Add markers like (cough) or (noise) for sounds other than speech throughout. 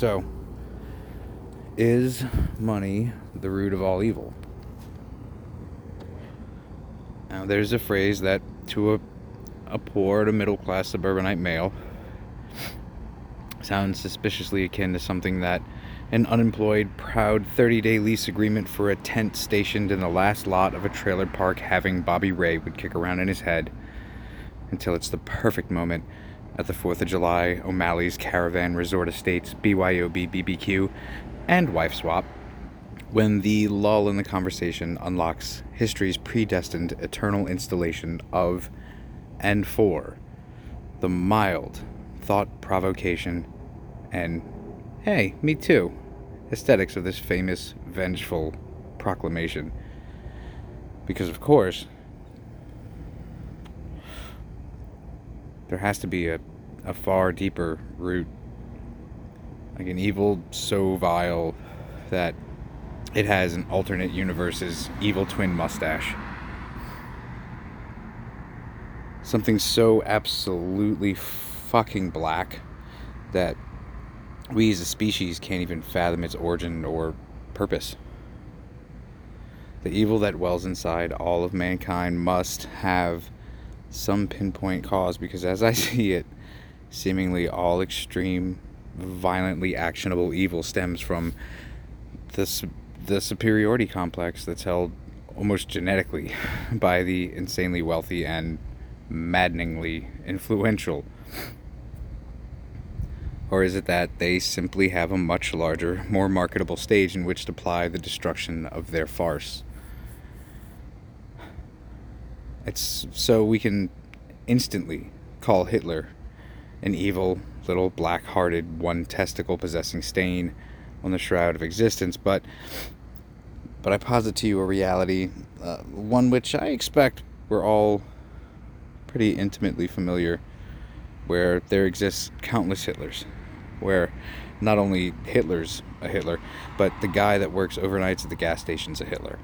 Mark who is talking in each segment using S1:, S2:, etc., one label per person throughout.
S1: So, is money the root of all evil? Now, there's a phrase that to a, a poor to middle class suburbanite male sounds suspiciously akin to something that an unemployed, proud 30 day lease agreement for a tent stationed in the last lot of a trailer park having Bobby Ray would kick around in his head until it's the perfect moment at the 4th of July, O'Malley's Caravan Resort Estates, BYOB BBQ, and Wife Swap, when the lull in the conversation unlocks history's predestined eternal installation of and for the mild thought provocation and hey, me too aesthetics of this famous vengeful proclamation. Because, of course, there has to be a, a far deeper root. Like an evil so vile that it has an alternate universe's evil twin mustache. Something so absolutely fucking black that we as a species can't even fathom its origin or purpose. The evil that wells inside all of mankind must have some pinpoint cause because, as I (laughs) see it, seemingly all extreme, violently actionable evil stems from the, the superiority complex that's held almost genetically (laughs) by the insanely wealthy and maddeningly influential or is it that they simply have a much larger, more marketable stage in which to ply the destruction of their farce? It's so we can instantly call Hitler an evil, little black hearted, one testicle possessing stain on the shroud of existence, but but I posit to you a reality, uh, one which I expect we're all pretty intimately familiar, where there exists countless Hitlers, where not only Hitler's a Hitler, but the guy that works overnights at the gas station's a Hitler.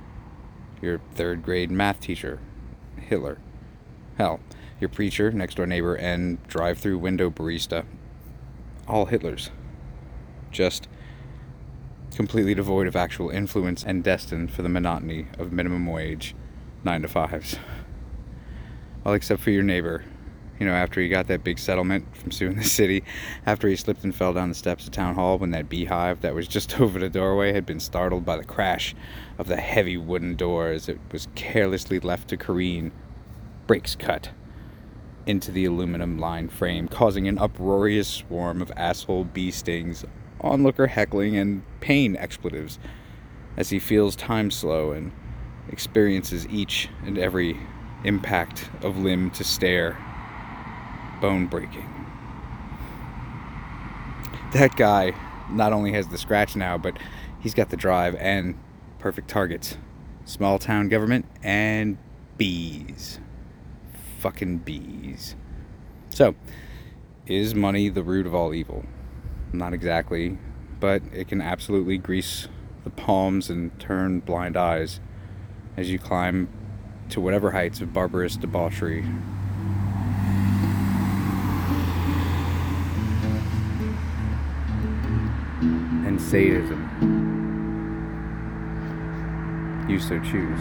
S1: Your third grade math teacher, Hitler. Hell, your preacher, next door neighbor, and drive through window barista, all Hitlers. Just completely devoid of actual influence and destined for the monotony of minimum wage 9 to 5s. All except for your neighbor, you know, after he got that big settlement from suing the city, after he slipped and fell down the steps of town hall when that beehive that was just (laughs) over the doorway had been startled by the crash of the heavy wooden door as it was carelessly left to careen, brakes cut into the aluminum lined frame, causing an uproarious swarm of asshole bee stings, onlooker heckling, and pain expletives as he feels time slow and experiences each and every impact of limb to stare bone breaking. That guy not only has the scratch now, but he's got the drive and perfect targets. Small town government and bees. Fucking bees. So, is money the root of all evil? Not exactly, but it can absolutely grease the palms and turn blind eyes as you climb to whatever heights of barbarous debauchery and sadism. You so choose.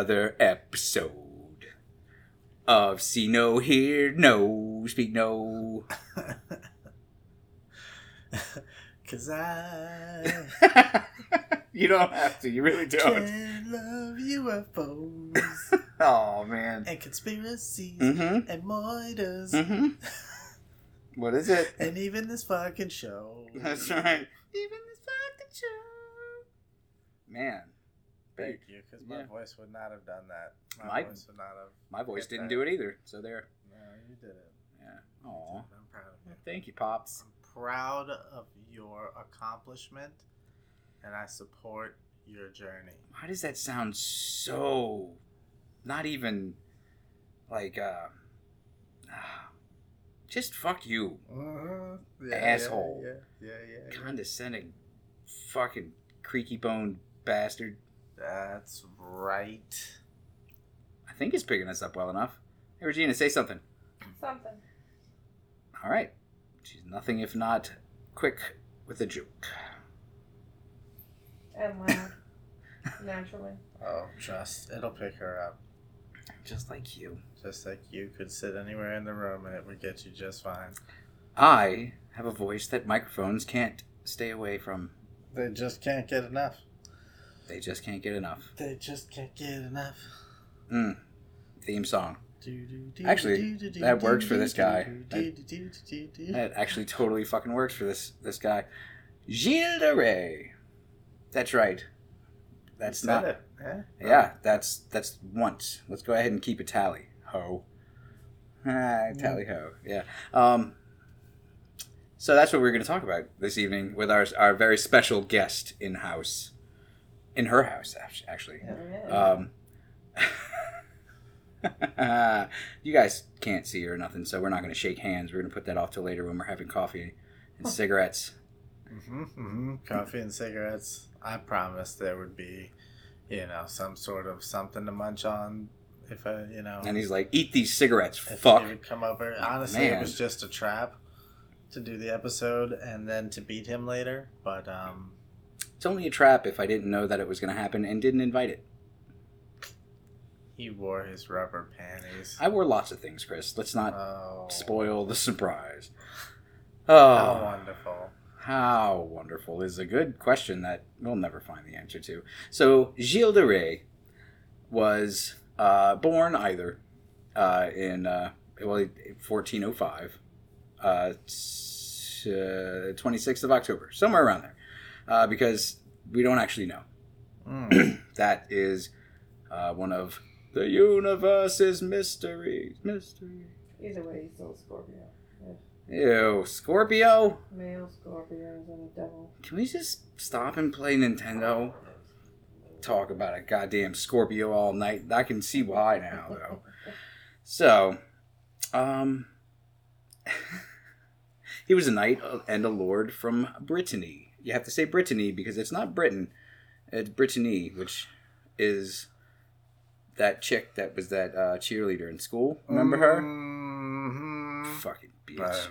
S1: Another episode of See No, Hear No, Speak No. (laughs)
S2: Cause I (laughs)
S1: you don't have to. You really don't.
S2: can love UFOs
S1: Oh (laughs) man.
S2: and conspiracies
S1: Mm-hmm.
S2: and moiders
S1: Mm-hmm. What is it?
S2: and even this fucking show.
S1: That's right. Even this fucking show. Man,
S2: Thank you, because my
S1: Yeah.
S2: voice would not have done that. My,
S1: My-
S2: voice would not have.
S1: my voice didn't
S2: that.
S1: do it either. So there.
S2: No, you did it.
S1: Yeah. Aw.
S2: I'm proud of you.
S1: Thank you, pops.
S2: I'm proud of your accomplishment, and I support your journey.
S1: Why does that sound so not even like uh (sighs) just fuck you.
S2: Uh-huh.
S1: Asshole.
S2: Yeah, yeah, yeah. yeah.
S1: Condescending fucking creaky boned bastard.
S2: That's right.
S1: I think he's picking us up well enough. Hey Regina, say something.
S3: Something.
S1: All right. She's nothing if not quick with a joke.
S3: And (laughs) loud. Naturally.
S2: Oh, trust. It'll pick her up.
S1: Just like you.
S2: Just like you could sit anywhere in the room and it would get you just fine.
S1: I have a voice that microphones can't stay away from.
S2: They just can't get enough.
S1: They just can't get enough.
S2: They just can't get enough.
S1: Mm. Theme song. Actually, that works for this guy.
S2: do-do-do-do-do-do.
S1: That actually totally fucking works for this this guy. Gilles de Rais. That's right. That's
S2: Said
S1: not.
S2: it. Yeah.
S1: Yeah, that's that's once. Let's go ahead and keep a tally. Ho. Ah, tally ho. Yeah. Um. So that's what we're going to talk about this evening with our our very special guest in house, in her house act- actually. Um, (laughs) you guys can't see her or nothing, so we're not going to shake hands. We're going to put that off till later when we're having coffee and cigarettes.
S2: hmm hmm Coffee and cigarettes. I promised there would be, you know, some sort of something to munch on if I, you know.
S1: And he's like, "Eat these cigarettes,
S2: if
S1: fuck."
S2: would come over. Honestly,
S1: Man.
S2: it was just a trap to do the episode and then to beat him later. But um,
S1: It's only a trap if I didn't know that it was going to happen and didn't invite it.
S2: he wore his rubber panties.
S1: I wore lots of things, Chris. Let's not
S2: oh,
S1: spoil the surprise.
S2: How
S1: Oh,
S2: wonderful!
S1: how wonderful is a good question that we'll never find the answer to. So, Gilles de Rais was uh, born either uh, in uh, well, 1405, uh, uh, 26th of October, somewhere around there, uh, because we don't actually know.
S2: Mm. (clears throat)
S1: that is uh, one of the universe's mysteries. Mystery.
S3: Either way, he's still a Scorpio.
S1: Ew, Scorpio.
S3: Male Scorpios and a devil.
S1: Can we just stop and play Nintendo? Talk about a goddamn Scorpio all night. I can see why now, though. (laughs) So, um, (laughs) he was a knight and a lord from Brittany. You have to say Brittany because it's not Britain, it's Brittany, which is that chick that was that uh, cheerleader in school. Remember her?
S2: Mhm.
S1: Fucking bitch.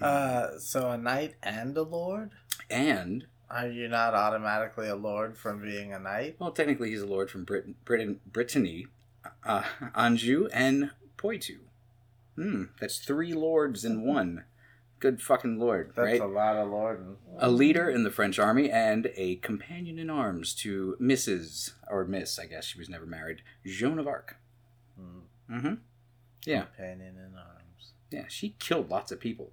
S2: Uh, so a knight and a lord?
S1: And
S2: Are you not automatically a lord from being a knight?
S1: Well, technically, he's a lord from Britain, Britain, Brittany, uh, Anjou, and Poitou. Hmm, that's three lords in one. Good fucking lord,
S2: That's
S1: right?
S2: a lot of lording.
S1: A leader in the French army and a companion in arms to Mrs. or Miss, I guess she was never married, Joan of Arc.
S2: Mm.
S1: Mm-hmm. Yeah.
S2: Companion in arms.
S1: Yeah, she killed lots of people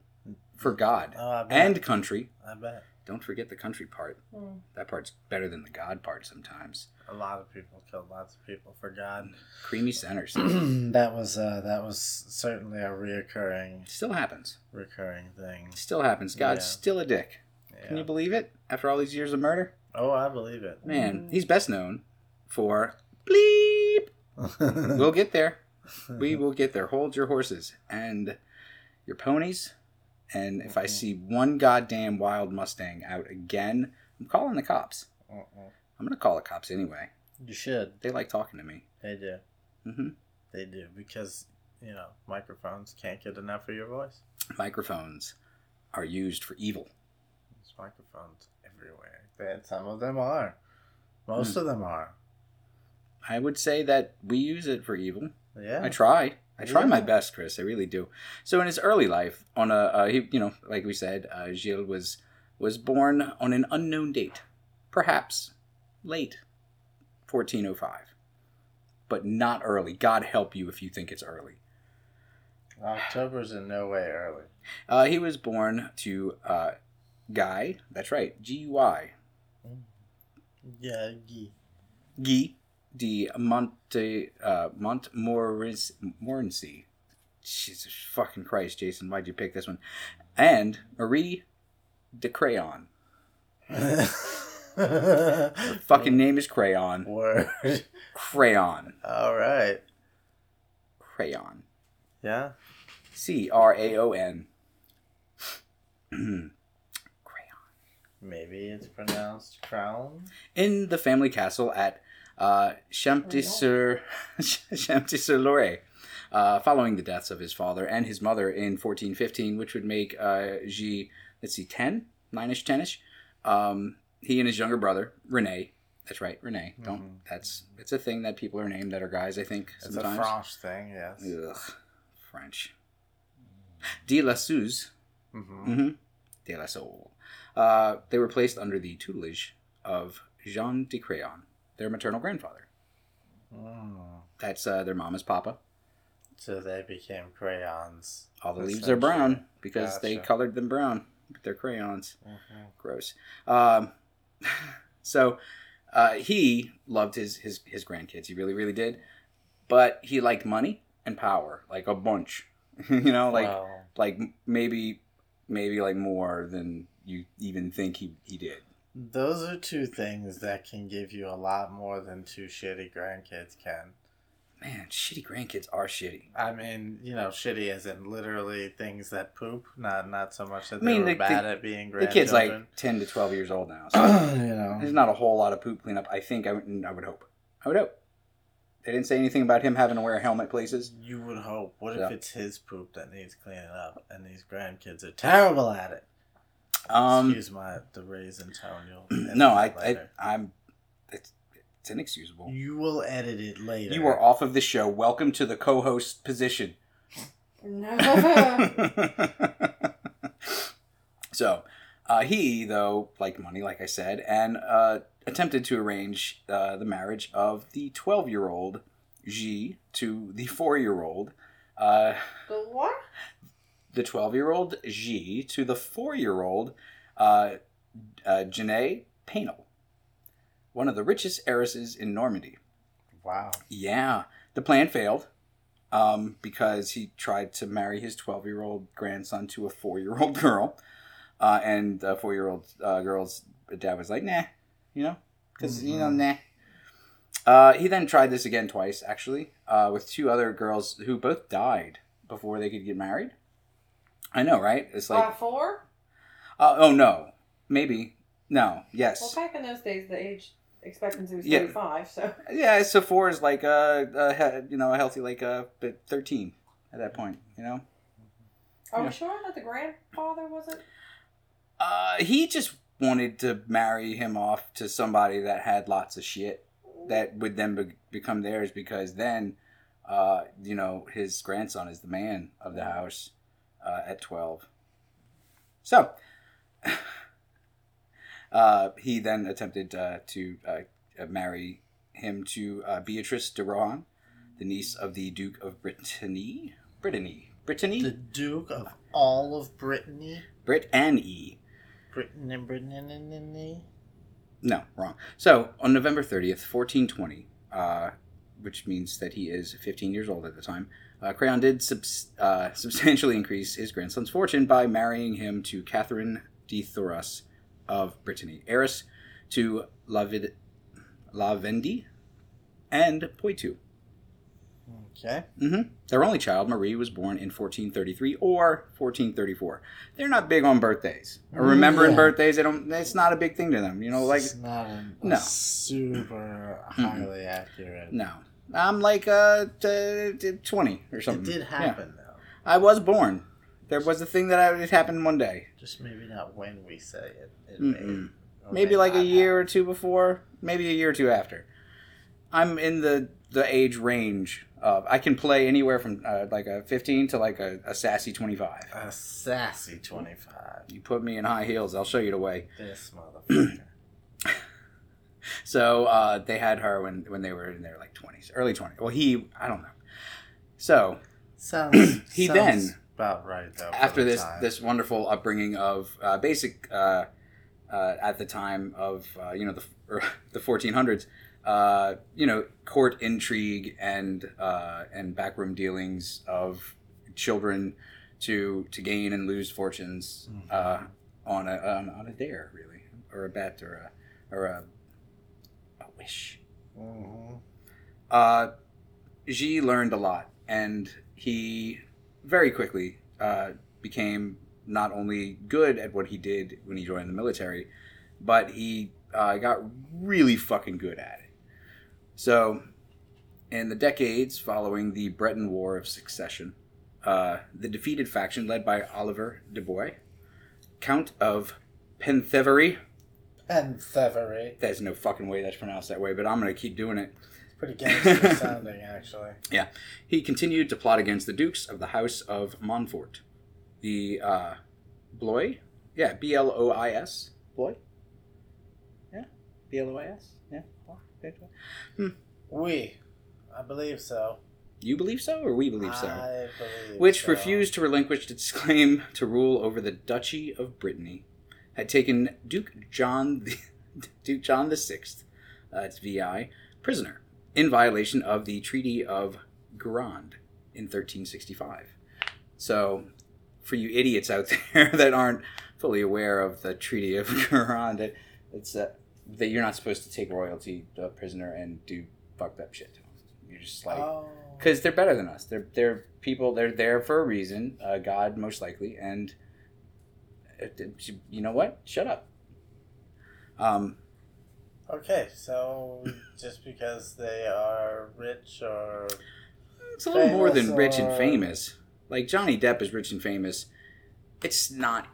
S1: for God
S2: Oh,
S1: and country.
S2: I bet.
S1: Don't forget the country part.
S3: Hmm.
S1: That part's better than the God part sometimes.
S2: A lot of people killed lots of people for God.
S1: Creamy centers. (clears throat)
S2: that was uh, that was certainly a reoccurring
S1: Still happens.
S2: recurring thing.
S1: Still happens. God's
S2: Yeah.
S1: still a dick. Can you believe it? After all these years of murder?
S2: Oh, I believe it.
S1: Man, he's best known for bleep. (laughs) We'll get there. We will get there. Hold your horses and your ponies And if I
S2: Mhm.
S1: see one goddamn wild Mustang out again, I'm calling the cops.
S2: Mm-mm.
S1: I'm gonna call the cops anyway.
S2: You should.
S1: They like talking to me.
S2: They do.
S1: hmm
S2: They do because you know microphones can't get enough of your voice.
S1: Microphones are used for evil.
S2: There's microphones everywhere. But some of them are. Most
S1: Hmm.
S2: of them are.
S1: I would say that we use it for evil.
S2: Yeah.
S1: I try. I try my best, Chris. I really do. So in his early life, on a uh, he, you know, like we said, uh, Gilles was was born on an unknown date, perhaps late, fourteen oh five, but not early. God help you if you think it's early.
S2: October's in no way early.
S1: Uh, he was born to uh, Guy. That's right, G U I
S2: Yeah. Gee.
S1: Guy de Monte uh, Montmorency. Jesus fucking Christ, Jason, why'd you pick this one? And Marie de Crayon. (laughs) Her fucking name is Crayon.
S2: word.
S1: Crayon.
S2: All right.
S1: Crayon.
S2: Yeah.
S1: C R A O N. (clears throat) Crayon.
S2: Maybe it's pronounced crown.
S1: In the family castle at uh, Champtisseur Champtisseur (laughs) uh, following the deaths of his father and his mother in 1415, which would make uh, G, let's see, 10, 9ish, 10ish. Um, he and his younger brother, Rene, that's right, Rene. Don't,
S2: Mhm.
S1: that's, it's a thing that people are named that are guys, I think,
S2: It's
S1: sometimes.
S2: a French thing, yes.
S1: Ugh, French. De la Suze,
S2: Mm-hmm.
S1: hmm De La Soul. Uh, they were placed under the tutelage of Jean de Crayon, their maternal grandfather.
S2: Mm.
S1: That's uh, their mama's papa.
S2: So they became crayons.
S1: All the leaves are brown because they colored them brown with their crayons.
S2: Mhm.
S1: Gross. Um, (laughs) so uh, he loved his, his his grandkids. He really really did. But he liked money and power, like a bunch. (laughs) you know, like
S2: Well,
S1: like maybe maybe like more than you even think he, he did.
S2: Those are two things that can give you a lot more than two shitty grandkids can.
S1: Man, shitty grandkids are shitty.
S2: I mean, you know, shitty as in literally things that poop, not not so much that
S1: I
S2: they
S1: mean,
S2: were
S1: the-
S2: bad
S1: the-
S2: at being
S1: grandkids.
S2: The
S1: kid's like ten to twelve years old now, (clears throat) so
S2: you know, there's
S1: not a whole lot of poop cleanup. I think I would, I would hope. I would hope. They didn't say anything about him having to wear a helmet places.
S2: You would hope. What
S1: Yeah.
S2: if it's his poop that needs cleaning up, and these grandkids are terrible at it?
S1: Um,
S2: Excuse my the raisin tone. You'll (clears throat)
S1: no, I, I,
S2: later.
S1: I'm. It's, it's inexcusable.
S2: You will edit it later.
S1: You are off of the show. Welcome to the co-host position.
S3: No. (laughs)
S1: so, uh, he though liked money, like I said, and uh, attempted to arrange uh, the marriage of the twelve-year-old G to the four-year-old. Uh,
S3: the what?
S1: The 12 year old G to the 4 year old uh, uh, Janae Paynel, one of the richest heiresses in Normandy.
S2: Wow.
S1: Yeah, the plan failed um, because he tried to marry his 12 year old grandson to a 4 year old (laughs) girl. Uh, and the 4 year old uh, girl's dad was like, nah, you know, because, you know,
S2: Mhm.
S1: nah. Uh, he then tried this again twice, actually, uh, with two other girls who both died before they could get married. I know, right? It's like,
S3: By four?
S1: uh, oh no, maybe, no, Yes.
S3: Well, back in those days, the age expectancy was
S1: Yeah.
S3: 35, so.
S1: yeah. So four is like a, a you know a healthy like a but thirteen at that point, you know.
S3: Are
S1: Yeah.
S3: we sure that the grandfather wasn't?
S1: Uh, he just wanted to marry him off to somebody that had lots of shit that would then be- become theirs because then, uh, you know, his grandson is the man of the house uh, at 12. So, (laughs) uh, he then attempted uh, to uh, marry him to uh, Beatrice de Rohan, the niece of the Duke of Brittany. Brittany. Brittany?
S2: The Duke of all of Brittany.
S1: Brittany.
S2: Britain and Brittany.
S1: No, wrong. So on November 30th, 1420, uh, which means that he is 15 years old at the time, uh, Crayon did subs- uh, (laughs) substantially increase his grandson's fortune by marrying him to Catherine de Thoras of Brittany, heiress to Lavid- La Vendée and Poitou.
S2: Okay.
S1: hmm Their only child, Marie, was born in 1433 or 1434. They're not big on birthdays or remembering
S2: Yeah.
S1: birthdays. They don't. It's not a big thing to them. You know, like
S2: it's not a,
S1: No.
S2: super highly accurate.
S1: no. I'm like uh t- t- 20 or something.
S2: It did
S1: Yeah.
S2: happen though.
S1: I was born. There was a thing that I, it happened one day.
S2: Just maybe not when we say it. it may,
S1: Maybe
S2: may
S1: like a year or two before. Maybe a year or two after. I'm in the the age range of I can play anywhere from uh, like a 15 to like a, a sassy 25.
S2: A sassy twenty-five.
S1: You put me in high heels, I'll show you the way.
S2: This motherfucker. (clears throat)
S1: So uh, they had her when when they were in their like 20s, early 20s. Well, he I don't know. So
S2: sounds. (clears throat)
S1: He
S2: sounds
S1: then-
S2: about right though.
S1: after this
S2: time.
S1: this wonderful upbringing of uh, basic uh, uh, at the time of uh, you know the or (laughs) the 1400s uh, you know court intrigue and uh, and backroom dealings of children to to gain and lose fortunes uh, on a on, on a dare really or a bet or a or a, a wish
S2: Mhm.
S1: uh, G learned a lot, and he very quickly uh, became not only good at what he did when he joined the military, but he uh, got really fucking good at it. So, in the decades following the Breton War of Succession, uh, the defeated faction led by Oliver de Bois, Count of Penthevery,
S2: Penthevery.
S1: there's no fucking way that's pronounced that way, but I'm going to keep doing it.
S2: It's pretty gangster (laughs) sounding, actually. Yeah.
S1: He continued to plot against the dukes of the House of Montfort. The uh, Blois? Yeah, B L O I S. Blois? Yeah, B L O I S. Yeah.
S2: We, I believe so.
S1: You believe so, or we believe so?
S2: I believe
S1: Which
S2: so.
S1: refused to relinquish its (laughs) claim to rule over the Duchy of Brittany, had taken Duke John, the, (laughs) Duke John the Sixth, uh, it's VI, prisoner in violation of the Treaty of Guérande in 1365. So, for you idiots out (laughs) there that aren't fully aware of the Treaty of (laughs) Guérande, it, it's uh, that you're not supposed to take royalty uh, prisoner and do fucked up shit. You're just like
S2: Oh.
S1: because they're better than us. They're they're people. They're there for a reason. Uh, God most likely, and you know what? Shut up. Um,
S2: Okay, so just because they are rich or
S1: it's a little more than
S2: Famous
S1: rich and famous. Like Johnny Depp is rich and famous. It's not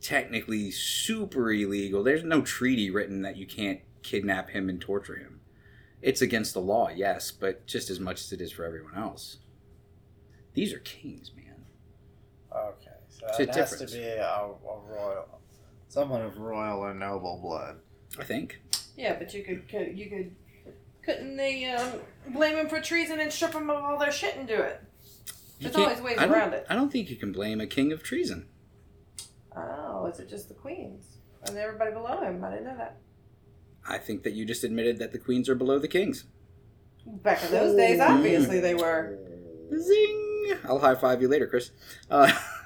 S1: technically super illegal. There's no treaty written that you can't kidnap him and torture him. It's against the law, yes, but just as much as it is for everyone else. These are kings, man.
S2: Okay, so
S1: It's
S2: it has
S1: difference.
S2: to be a, a royal, someone of royal or noble blood.
S1: I think.
S3: Yeah, but you could, could you could couldn't they um, blame him for treason and strip him of all their shit and do it?
S1: You
S3: There's
S1: can't-
S3: always ways
S1: I don't-
S3: around it.
S1: I don't think you can blame a king of treason.
S3: Oh, is it just the queens and everybody below him? I didn't know that.
S1: I think that you just admitted that the queens are below the kings.
S3: Back in those days, obviously they were.
S1: Zing! I'll high five you later, Chris. Uh, (laughs)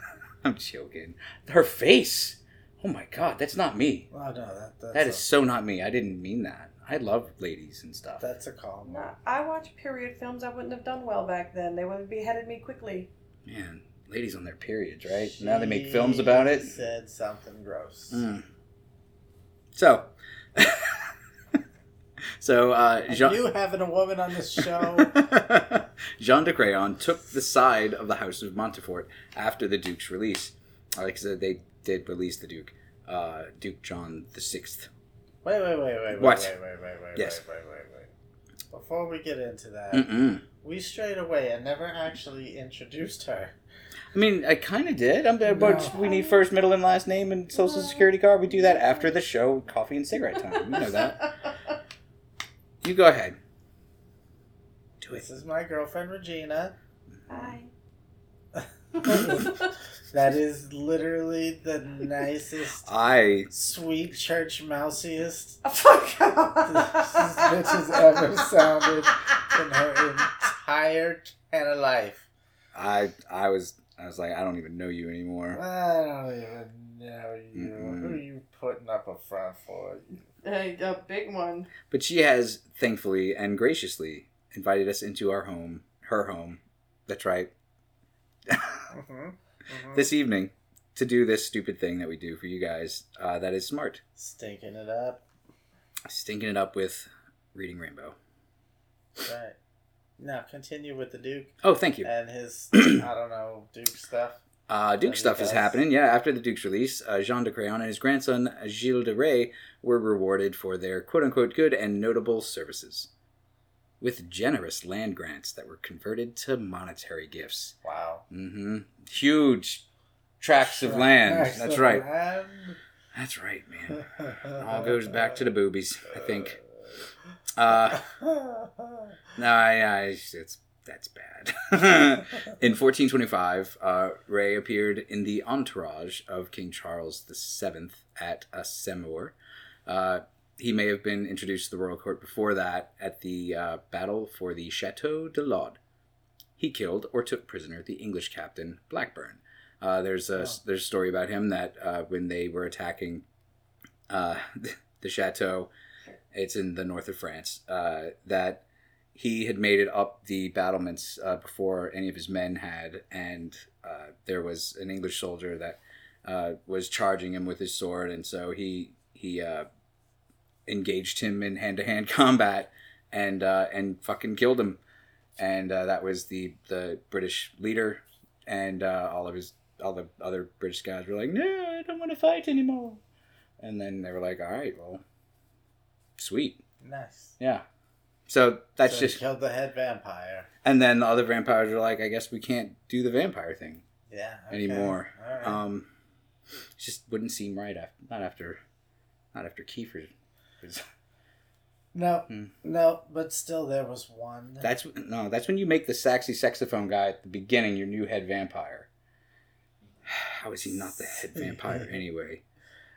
S1: (laughs) I'm joking. Her face. Oh my god, that's not me.
S2: Oh no, that that's
S1: That
S2: a,
S1: so not me. I didn't mean that. I love ladies and stuff.
S2: that's a call.
S3: No, I watch period films. I wouldn't have done well back then. They would have beheaded me quickly.
S1: Man, ladies on their periods, right? Now they make films about it.
S2: Said something gross.
S1: Mm. So, (laughs) so uh,
S2: Are
S1: Jean.
S2: you having a woman on this show? (laughs)
S1: Jean de Craon took the side of the House of Montefort after the Duke's release. Like I said, they did release the Duke, uh, Duke John the Sixth.
S2: wait, wait, wait, wait, wait,
S1: What?
S2: wait, wait, wait, wait,
S1: Yes.
S2: wait, wait, wait, wait. Before we get into that,
S1: Mm-mm.
S2: we strayed away and never actually introduced her.
S1: I mean, I kind of did. I'm, but
S2: No.
S1: we need first, middle, and last name and social security card. We do that after the show, coffee and cigarette time. You know that. (laughs) You go ahead. Do
S2: This is my girlfriend Regina.
S3: Hi. (laughs)
S2: That is literally the nicest,
S1: I
S2: sweet church mousiest
S3: Fuck
S2: this bitch has ever sounded in her entire can of life.
S1: I I was I was like I don't even know you anymore.
S2: I don't even know you.
S1: Mm-mm.
S2: Who are you putting up a front for?
S3: a, a big one.
S1: But she has thankfully and graciously invited us into our home, her home. That's right.
S2: hmm
S1: This evening to do this stupid thing that we do for you guys. Uh, that is smart.
S2: Stinking it up.
S1: Stinking it up with reading Rainbow.
S2: Right. Now continue with the Duke
S1: Oh, thank you.
S2: and his (clears throat) I don't know Duke stuff.
S1: Uh, Duke stuff is happening. Yeah, after the Duke's release, uh, Jean de Craon and his grandson Gilles de Rais were rewarded for their quote unquote good and notable services with generous land grants that were converted to monetary gifts.
S2: Wow.
S1: Mm-hmm. Huge tracts of land.
S2: Tracts
S1: That's
S2: of
S1: right.
S2: land.
S1: That's right, man. (laughs) All goes back to the boobies, I think. (laughs) Uh, no, I, I, it's that's bad. (laughs) in 1425, uh, Ray appeared in the entourage of King Charles VII at a Semur. Uh, he may have been introduced to the royal court before that at the uh, battle for the Chateau de Laude. He killed or took prisoner the English captain Blackburn. Uh, there's a
S2: Oh.
S1: there's a story about him that uh, when they were attacking uh, (laughs) the chateau, it's in the north of France, uh, that he had made it up the battlements uh, before any of his men had, and uh, there was an English soldier that uh, was charging him with his sword, and so he he uh, engaged him in hand to hand combat, and uh, and fucking killed him, and uh, that was the the British leader, and uh, all of his all the other British guys were like, no, I don't want to fight anymore, and then they were like, all right, well, sweet,
S2: nice.
S1: yeah. So that's
S2: So
S1: just
S2: killed the head vampire.
S1: and then the other vampires were like, I guess we can't do the vampire thing
S2: Yeah. okay.
S1: anymore.
S2: Right.
S1: Um, it just wouldn't seem right after not after not after Kiefer. Was- (laughs)
S2: no,
S1: Hmm.
S2: no, but still, there was one.
S1: That's no, that's when you make the sexy saxophone guy at the beginning your new head vampire. (sighs) How is he not the head vampire (laughs) anyway?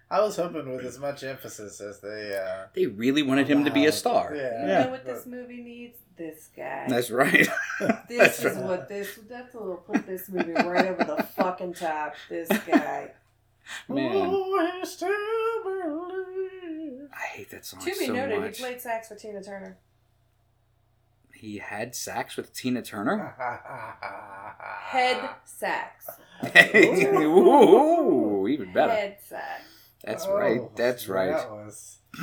S2: I was hoping with as much emphasis as they. Uh,
S1: They really wanted him to be a star.
S2: Yeah.
S3: You
S1: yeah.
S3: know what this movie needs? This guy.
S1: that's right. (laughs)
S3: this
S1: that's
S3: is
S1: right.
S3: what this. That's a little put this movie right over the fucking top. This guy.
S1: Man,
S2: Oh, I still believe.
S1: I hate that song
S3: to be
S1: so
S3: noted,
S1: much.
S3: he played sax for Tina Turner.
S1: He had sax with Tina Turner. (laughs)
S3: Head sax. (laughs)
S1: Ooh, even better.
S3: Head sax.
S1: That's
S2: Oh,
S1: right. That's right.
S2: That was. (laughs)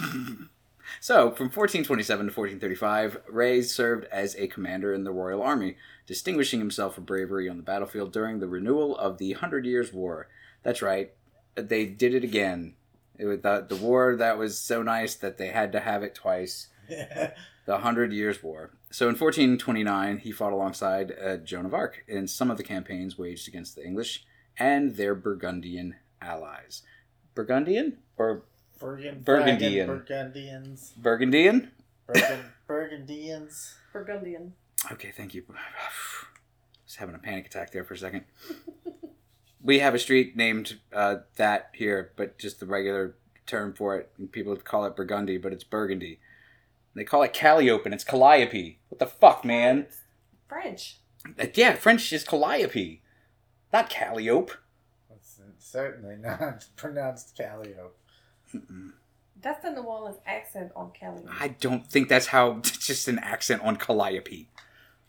S1: so, from 1427 to 1435, Ray served as a commander in the Royal Army, distinguishing himself for bravery on the battlefield during the renewal of the Hundred Years' War. That's right. They did it again. It was the, the war that was so nice that they had to have it twice. (laughs) The Hundred Years' War. So in 1429, he fought alongside uh, Joan of Arc in some of the campaigns waged against the English and their Burgundian allies. Burgundian or
S2: Burgund,
S1: Burgundian.
S2: Burgundians.
S1: Burgundian?
S2: Burgund, Burgundians.
S3: Burgundian.
S1: Okay, thank you. (sighs) Just having a panic attack there for a second. We have a street named uh, that here, but just the regular term for it. And people call it Burgundy, but it's Burgundy. They call it Calliope, and it's Calliope. What the fuck, man?
S3: It's French.
S1: Uh, Yeah, French is Calliope, not Calliope.
S2: It's certainly not (laughs) pronounced Calliope.
S3: That's the New Orleans accent on Calliope.
S1: I don't think that's how. It's (laughs) just an accent on Calliope.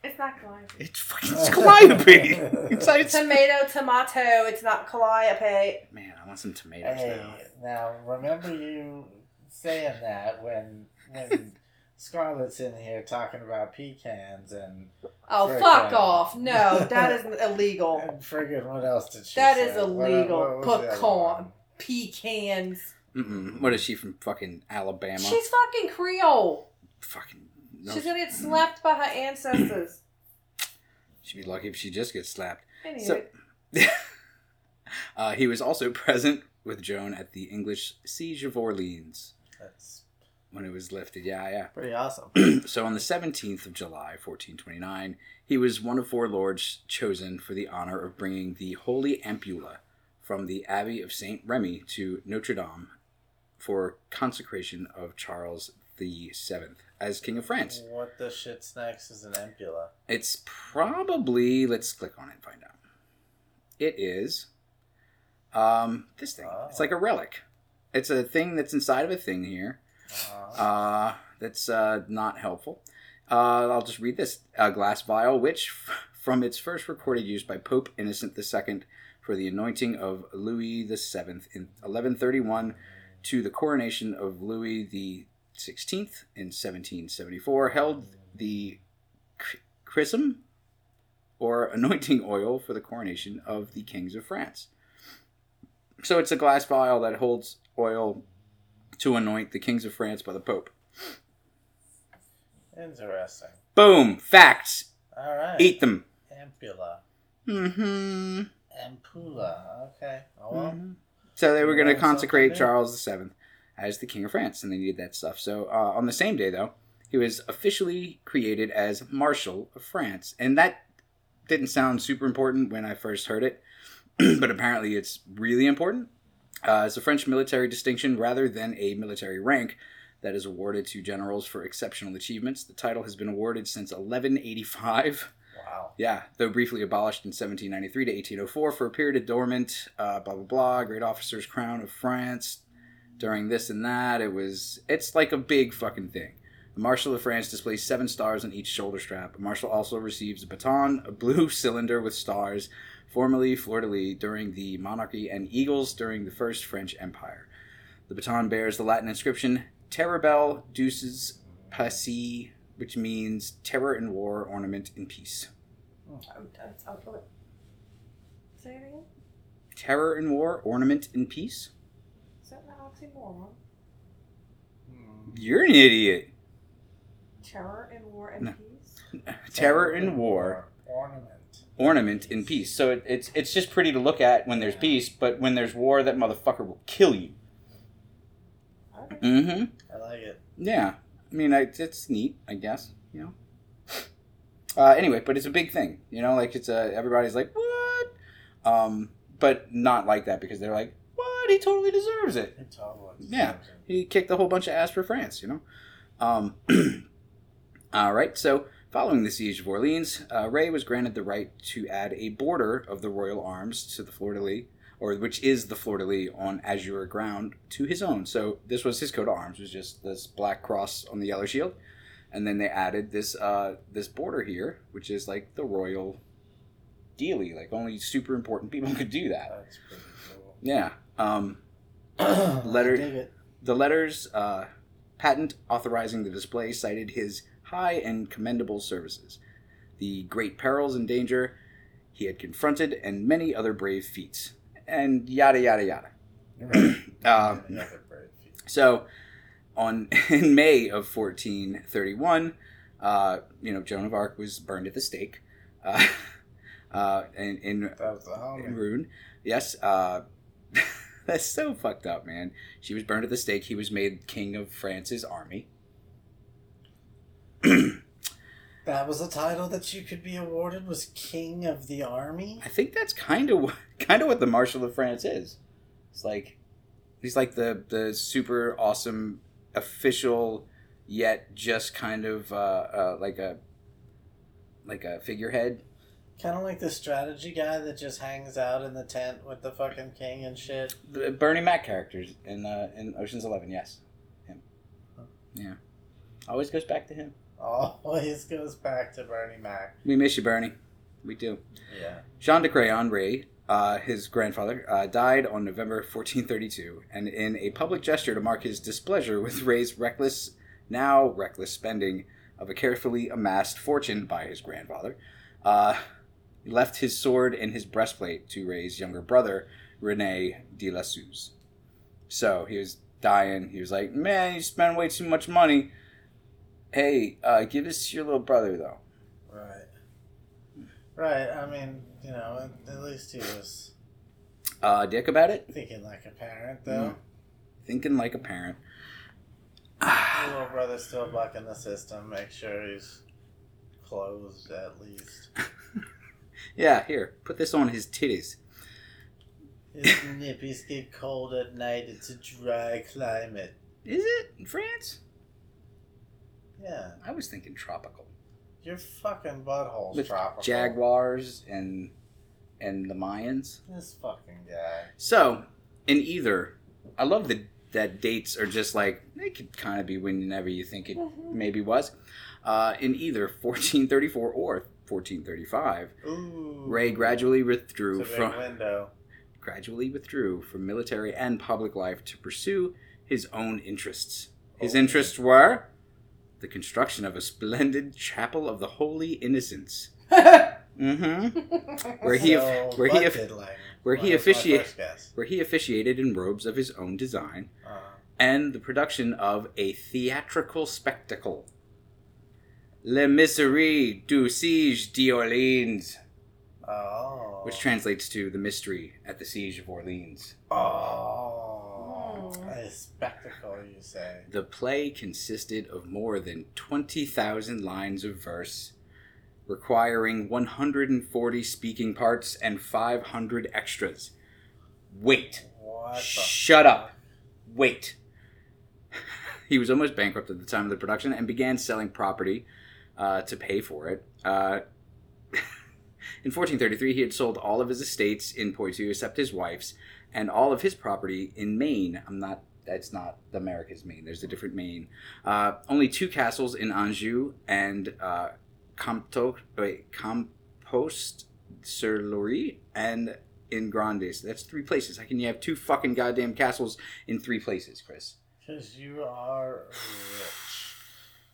S3: It's not Calliope.
S1: It's fucking it's Calliope. (laughs) it's, it's,
S3: Tomato, tomato. It's not Calliope.
S1: man, I want some tomatoes
S2: Hey,
S1: now.
S2: now remember you saying that when when (laughs) Scarlett's in here talking about pecans and
S3: Oh,
S2: Frick,
S3: fuck off. No, that is (laughs) illegal.
S2: and friggin' what else did she
S3: That
S2: say?
S3: is illegal.
S2: what was the other
S3: Pecan. Pecans.
S1: Mm-mm. What is she from? Fucking Alabama.
S3: She's fucking Creole.
S1: fucking. No,
S3: She's gonna get slapped by her ancestors. (clears throat)
S1: she'd be lucky if she just gets slapped.
S3: Anyway,
S1: So, (laughs) uh, he was also present with Joan at the English siege of Orleans
S2: That's
S1: when it was lifted. Yeah, yeah. (clears throat)
S2: pretty awesome.
S1: so on the 17th of July, 1429, he was one of four lords chosen for the honor of bringing the Holy Ampulla from the Abbey of Saint Remy to Notre Dame for consecration of Charles the Seventh as King of France.
S2: What the shit's next is an ampulla.
S1: It's probably let's click on it and find out. It is um this thing. It's like a relic. It's a thing that's inside of a thing here.
S2: Uh,
S1: Uh, that's uh, not helpful. Uh, I'll just read this. A glass vial, which, f- from its first recorded use by Pope Innocent II for the anointing of Louis VII in 1131 to the coronation of Louis the XVI in 1774, held the chrism or anointing oil for the coronation of the kings of France. So it's a glass vial that holds oil to anoint the kings of France by the Pope.
S2: Interesting.
S1: Boom! Facts!
S2: All right.
S1: Eat them!
S2: Ampulla.
S1: Mm hmm
S2: Ampulla. Okay. Oh well.
S1: So they were going to consecrate. Charles VII as the King of France, and they needed that stuff. So uh, on the same day, though, he was officially created as Marshal of France, and that didn't sound super important when I first heard it, (clears throat) but apparently it's really important. Uh, it's a French military distinction rather than a military rank that is awarded to generals for exceptional achievements. The title has been awarded since 1185.
S2: Wow.
S1: Yeah, though briefly abolished in 1793 to 1804 for a period of dormant, uh, blah blah blah. Great officer's crown of France. During this and that, it was it's like a big fucking thing. The Marshal of France displays seven stars on each shoulder strap. A marshal also receives a baton, a blue (laughs) cylinder with stars, formerly fleur de lis during the monarchy, and eagles during the First French Empire. The baton bears the Latin inscription Terrabel Duces Passi, which means terror in war, ornament in peace.
S3: Oh, oh that's, oh, what? Say it again.
S1: Terror in war, ornament in peace?
S3: Is that an oxymoron?
S2: Hmm.
S1: You're an idiot.
S3: Terror in war and
S1: No.
S3: peace.
S1: Terror in war,
S2: Ornament.
S1: ornament in peace. So it, it's it's just pretty to look at when there's peace, but when there's war, that motherfucker will kill you.
S3: Okay.
S1: Mm-hmm.
S2: I like it.
S1: Yeah. I mean, I, it's neat, I guess. You know. Uh, anyway, but it's a big thing. You know, like it's a everybody's like what, um, but not like that because they're like he totally deserves it.
S2: Totally
S1: Yeah.
S2: deserves it.
S1: he kicked a whole bunch of ass for France, you know. Um, (clears throat) all right, so following the siege of Orleans, uh, Ray was granted the right to add a border of the royal arms to the fleur de lis, or which is the fleur de lis on azure ground, to his own. So this was his coat of arms, was just this black cross on the yellow shield, and then they added this uh, this border here, which is like the royal dealy. Like only super important people (laughs) could do that.
S2: That's pretty cool.
S1: Yeah. Um, (clears throat) Letter- the letter's uh, patent authorizing the display cited his high and commendable services, the great perils and danger he had confronted, and many other brave feats, and yada yada yada.
S2: Right. (clears throat)
S1: Uh,
S2: The other brave feet.
S1: So, on (laughs) in May of 1431, uh, you know Joan of Arc was burned at the stake, (laughs) uh, uh, in in
S2: That was the
S1: in. Rouen. Yes, uh, (laughs) that's so fucked up, man. She was burned at the stake. He was made king of France's army. (clears throat)
S2: That was a title that you could be awarded was King of the Army?
S1: I think that's kind of (laughs) kind of what the Marshal of France is. It's like he's like the the super awesome official, yet just kind of uh, uh, like a like a figurehead.
S2: Kind of like the strategy guy that just hangs out in the tent with the fucking king and shit.
S1: The Bernie Mac characters in uh, in Ocean's Eleven. Yes, him. Yeah, always goes back to him.
S2: Always goes back to Bernie Mac.
S1: We miss you, Bernie. We do.
S2: Yeah.
S1: Jean de Crayon Ray, uh, his grandfather, uh, died on November 1432, and in a public gesture to mark his displeasure with Ray's reckless, now reckless spending of a carefully amassed fortune by his grandfather, uh, left his sword and his breastplate to Ray's younger brother, Rene de la Suze. So he was dying. He was like, "Man, you spend way too much money. Hey, uh, give this to your little brother, though."
S2: Right. Right. I mean, you know, at, at least he was
S1: Uh, dick about it,
S2: thinking like a parent, though.
S1: thinking like a parent. (sighs)
S2: Your little brother's still bucking the system. Make sure he's closed at least. (laughs)
S1: Yeah, here, put this on his titties.
S2: His nippies get cold at night. It's a dry climate.
S1: Is it in France?
S2: Yeah.
S1: I was thinking tropical.
S2: Your fucking butthole's
S1: With
S2: tropical.
S1: Jaguars and and the Mayans.
S2: This fucking guy.
S1: So, in either, I love the that dates are just like they could kind of be whenever you think it maybe was. Uh, in either 1434 or 1435,
S2: Ooh.
S1: Ray gradually withdrew from
S2: window.
S1: gradually withdrew from military and public life to pursue his own interests. His
S2: Oh.
S1: interests were the construction of a splendid chapel of the Holy Innocents. (laughs) Mm-hmm. (laughs) Where he
S2: So,
S1: where he
S2: what
S1: offi-
S2: did Lang?
S1: where he
S2: What was my
S1: officiate-
S2: first guess?
S1: where he officiated in robes of his own design
S2: Uh,
S1: and the production of a theatrical spectacle. Le Miserie du Siege d'Orléans,
S2: oh.
S1: which translates to the mystery at the siege of Orleans.
S2: Oh. A spectacle, you say.
S1: The play consisted of more than 20,000 lines of verse, requiring 140 speaking parts and 500 extras. Wait.
S2: What the
S1: Shut up. Wait. (laughs) he was almost bankrupt at the time of the production and began selling property uh, to pay for it. Uh, (laughs) in 1433, he had sold all of his estates in Poitou except his wife's and all of his property in Maine. I'm not. That's not America's Maine. There's a different Maine. Uh, only two castles in Anjou and uh, Comto, wait, Compost sur Loire and in Grandes. That's three places. How can you have two fucking goddamn castles in three places, Chris?
S2: Because you are.